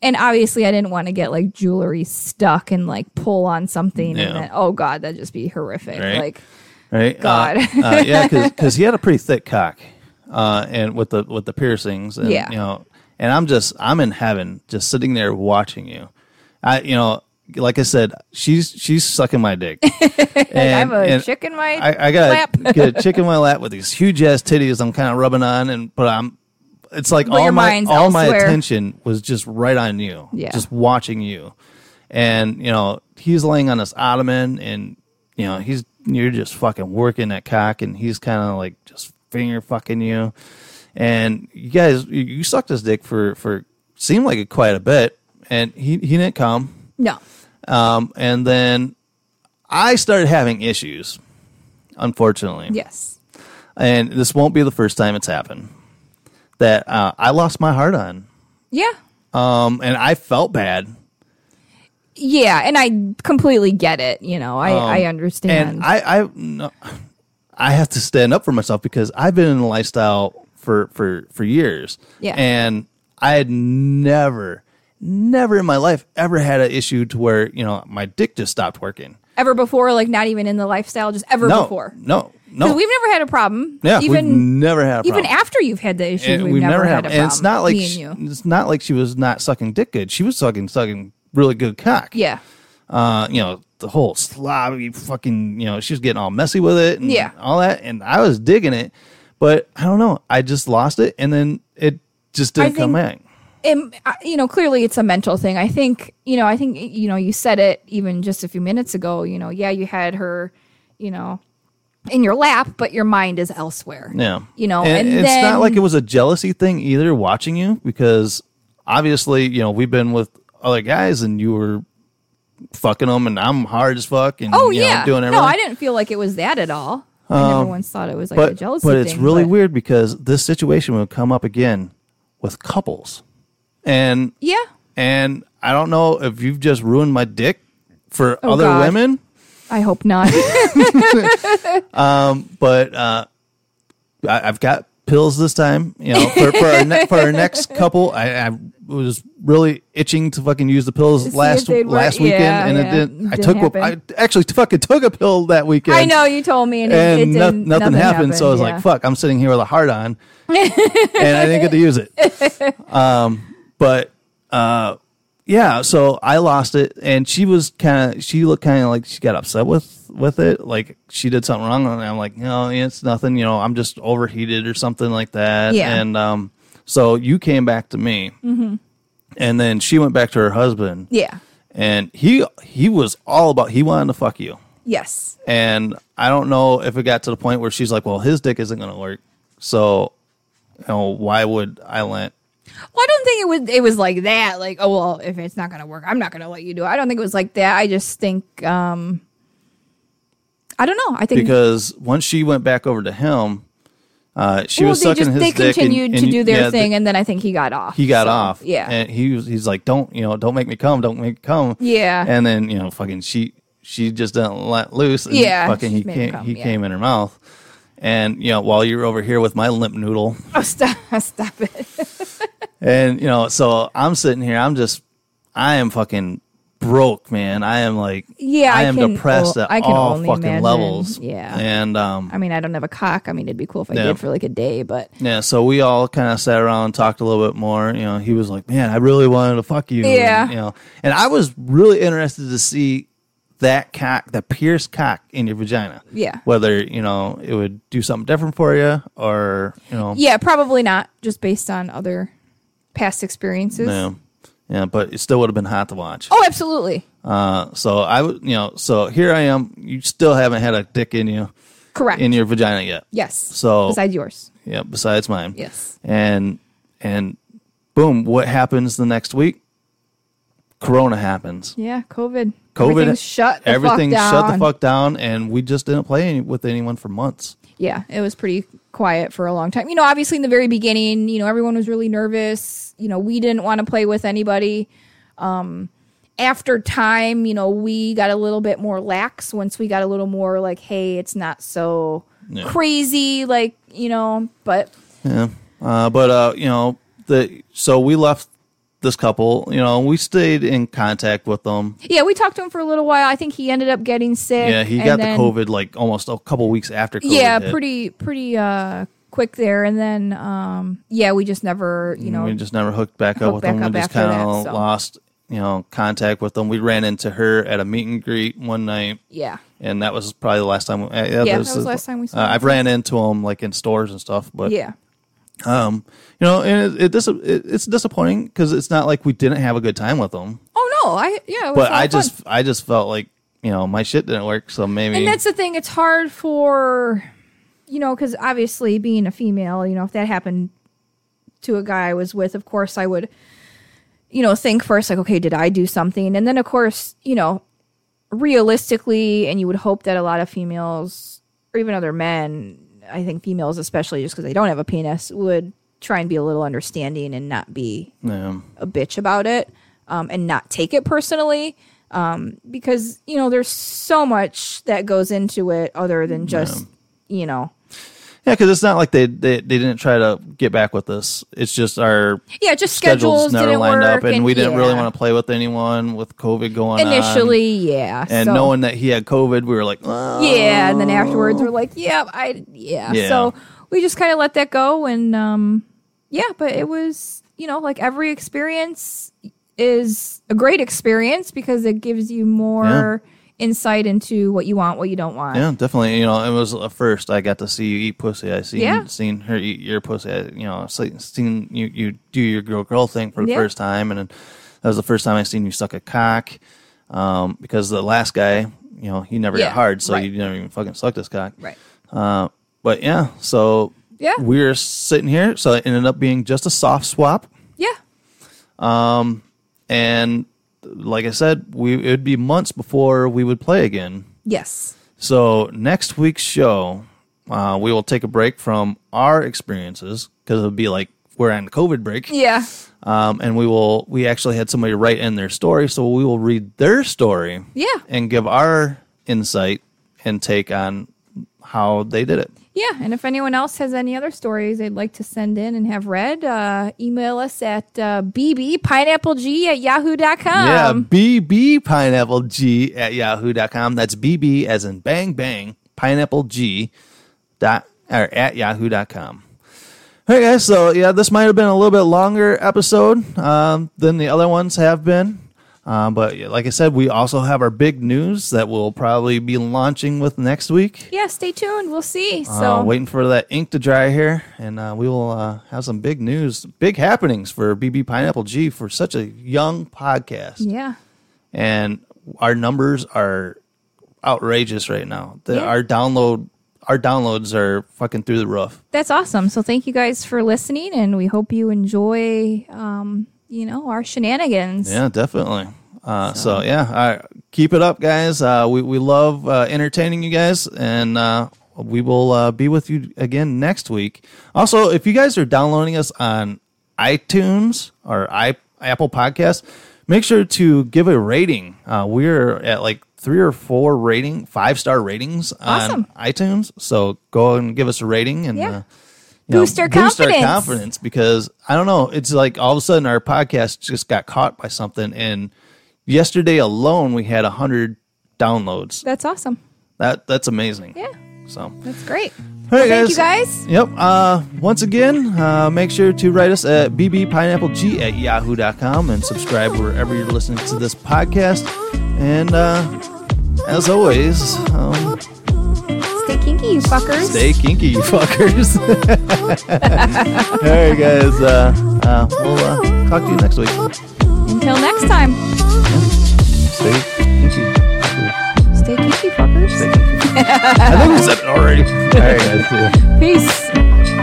and obviously i didn't want to get like jewelry stuck and like pull on something Yeah. and then oh god that'd just be horrific Right. like right? God. uh, uh, yeah, because [laughs] he had a pretty thick cock, uh, and with the with the piercings, and Yeah. you know, and I'm just I'm in heaven, just sitting there watching you. I, you know, like I said, she's she's sucking my dick. [laughs] i and, have a chicken chick my I, I got lap. a, [laughs] get a chick in my lap with these huge ass titties. I'm kind of rubbing on, and but I'm. It's like But all my all my attention was just right on you, Yeah. just watching you, and you know he's laying on this ottoman, and you know he's you're just fucking working that cock, and he's kind of like just finger fucking you, and you guys you, you sucked his dick for for seemed like it quite a bit, and he he didn't come, no um, and then I started having issues, unfortunately. yes And this won't be the first time it's happened. That uh, I lost my heart on. yeah Um, and I felt bad. Yeah and i completely get it you know i i understand Um, And I, I, no, I have to stand up for myself because I've been in a lifestyle for, for, for years. Yeah. And I had never, never in my life ever had an issue to where, you know, my dick just stopped working. ever before like not even in the lifestyle just ever No, before no, no. we've never had a problem. yeah, even we've never had a even after you've had the issue, and we've, never, had, a problem. and it's not like she- it's not like she was not sucking dick good. She was sucking sucking really good cock. Yeah, Uh, you know, the whole slobby fucking, you know, she was getting all messy with it and Yeah. all that and I was digging it, but I don't know, I just lost it and then it just didn't I come think- back. and uh, you know, clearly it's a mental thing. I think you know. I think you know. You said it even just a few minutes ago. You know, yeah, you had her, you know, in your lap, but your mind is elsewhere. Yeah. you know, and, and, it's then, not like it was a jealousy thing either watching you because obviously, you know, we've been with other guys and you were fucking them and I'm hard as fuck and Oh you know, yeah, doing everything. no, I didn't feel like it was that at all. I never once thought it was like a but jealousy but it's thing, really but- weird because this situation will come up again with couples, and Yeah, and I don't know if you've just ruined my dick for Oh, other God. women, I hope not. [laughs] [laughs] um, but uh, I, I've got pills this time. You know, for, for our ne- for our next couple, I, I was really itching to fucking use the pills last last weekend, Yeah, and yeah. it didn't. I Didn't took happen. I actually fucking took a pill that weekend. I know you told me, and, and it no- didn't, nothing, happened, So I was yeah. like, "Fuck!" I'm sitting here with a heart on, [laughs] and I didn't get to use it. [laughs] Um, but uh, yeah, so I lost it, and she was kind of she looked kind of like she got upset with with it, like she did something wrong, and I'm like, no, it's nothing. You know, I'm just overheated or something like that. Yeah. and um, so you came back to me, Mm-hmm. and then she went back to her husband, Yeah. and he he was all about he wanted to fuck you. Yes. And I don't know if it got to the point where she's like, well, his dick isn't going to work. So, you know, why would I let? Well, I don't think it was. It was like that. Like, oh well, if it's not gonna work, I'm not gonna let you do it. I don't think it was like that. I just think, um I don't know. I think Because once she went back over to him, uh, she well, was they sucking just his they dick. and- continued and to do their yeah, thing, and then I think he got off. He got So, off. Yeah. And he was, he's like, don't, you know, don't make me come. Don't make me come. Yeah. And then, you know, fucking she, she just didn't let loose. And Yeah, Fucking he she made him came, come, he yeah. came in her mouth. And, you know, while you're over here with my limp noodle, [laughs] oh, stop! [laughs] Stop it. And you know, so I'm sitting here. I'm just, I am fucking broke, man. I am like, Yeah, I I am can- depressed well, at I can all fucking imagine. levels. Yeah. and um, I mean, I don't have a cock. I mean, it'd be cool if I Yeah. did for like a day, but yeah. So we all kind of sat around and talked a little bit more. You know, he was like, "Man, I really wanted to fuck you." Yeah. And, you know, and I was really interested to see that cock, the pierced cock in your vagina. Yeah. Whether you know it would do something different for you, or you know, yeah, probably not. Just based on other past experiences. yeah, yeah. But it still would have been hot to watch. Oh, absolutely. Uh, so I would, you know, so here I am. You still haven't had a dick in you Correct. in your vagina yet. yes. So besides yours. yeah, besides mine. Yes. And and boom, what happens the next week? Corona happens. Yeah, COVID. COVID Everything's shut. The everything fuck shut the fuck down, and we just didn't play any, with anyone for months. Yeah, it was pretty quiet for a long time. You know, obviously in the very beginning, you know, everyone was really nervous. You know, we didn't want to play with anybody. Um, after time, you know, we got a little bit more lax once we got a little more like, hey, it's not so Yeah. crazy, like you know. But Yeah. Uh, but uh, you know, the so we left this couple. You know, we stayed in contact with them. yeah, we talked to him for a little while. I think he ended up getting sick. Yeah, he got then- the COVID like almost a couple weeks after. COVID Yeah, hit. pretty pretty uh quick there, and then um yeah, we just never you know we just never hooked back up hooked with back them. up We just kind of so. lost, you know, contact with them. We ran into her at a meet and greet one night, yeah and that was probably the last time. Uh, Yeah, that was the last time we saw Uh. I've ran into them like in stores and stuff, but yeah um, you know, and it, it, dis- it it's disappointing because it's not like we didn't have a good time with them, Oh no, I yeah. It was but I fun. just I just felt like you know my shit didn't work, so maybe and that's the thing. It's hard for you know because obviously being a female, you know, if that happened to a guy I was with, of course I would, you know, think first like, okay, did I do something? And then of course, you know, realistically, and you would hope that a lot of females or even other men, I think females especially, just because they don't have a penis, would try and be a little understanding and not be yeah. a bitch about it um, and not take it personally um, because you know there's so much that goes into it other than just you know Yeah, because it's not like they, they they didn't try to get back with us. It's just our yeah just schedules schedules, never didn't lined work up, and, we didn't really want to play with anyone with COVID going on. initially yeah and so, knowing that he had COVID, we were like, oh. yeah and then afterwards we're like yeah I yeah, Yeah. so we just kind of let that go and um yeah but it was you know like every experience is a great experience because it gives you more insight into what you want what you don't want Yeah, definitely. You know, it was a first. I got to see you eat pussy. I seen Yeah. seen her eat your pussy. I, you know, se- seen you you do your girl girl thing for the Yeah. first time, and then that was the first time I seen you suck a cock. Um, because the last guy, you know, he never Yeah, got hard, so right. you never even fucking sucked his cock. right Uh, but yeah, so Yeah. we're sitting here, so it ended up being just a soft swap. yeah Um And like I said, we it would be months before we would play again. yes So next week's show, uh, we will take a break from our experiences because it'll be like we're on COVID break, yeah um, and we will. We actually had somebody write in their story, so we will read their story, Yeah. and give our insight and take on how they did it. Yeah, and if anyone else has any other stories they'd like to send in and have read, uh, email us at uh, bbpineappleg at yahoo.com. Yeah, BB Pineapple G at yahoo.com. That's BB as in bang bang pineapple G dot or at yahoo.com. All right, guys. So yeah, this might have been a little bit longer episode um, than the other ones have been. Um, but like I said, we also have our big news that we'll probably be launching with next week. Yeah, stay tuned. We'll see. So Uh, waiting for that ink to dry here, and uh, we will uh, have some big news, big happenings for BB Pineapple G for such a young podcast yeah. and our numbers are outrageous right now. The, Yeah. Our download our downloads are fucking through the roof. That's awesome. So thank you guys for listening, and we hope you enjoy, um, you know, our shenanigans. Yeah, definitely. Uh, so. yeah, uh, keep it up, guys. Uh, we we love uh, entertaining you guys, and uh, we will uh, be with you again next week. Also, if you guys are downloading us on iTunes or i Apple Podcasts, make sure to give a rating. Uh, we're at like three or four rating, five star ratings Awesome. on iTunes. So go and give us a rating and. Yeah. You know, Boost our confidence. confidence because I don't know. It's like all of a sudden our podcast just got caught by something, and yesterday alone we had hundred downloads. That's awesome. That that's amazing. Yeah, So, that's great. all right, Thank you guys. Yep. Uh, once again, uh, make sure to write us at bbpineappleg at yahoo.com and subscribe wherever you're listening to this podcast. And uh, as always, um, kinky, you fuckers. stay kinky, you fuckers. [laughs] All right, guys. Uh, uh, we'll uh, talk to you next week. Until next time. Stay kinky. Stay kinky, fuckers. Stay kinky. [laughs] I think we said it already. All right, guys. Peace.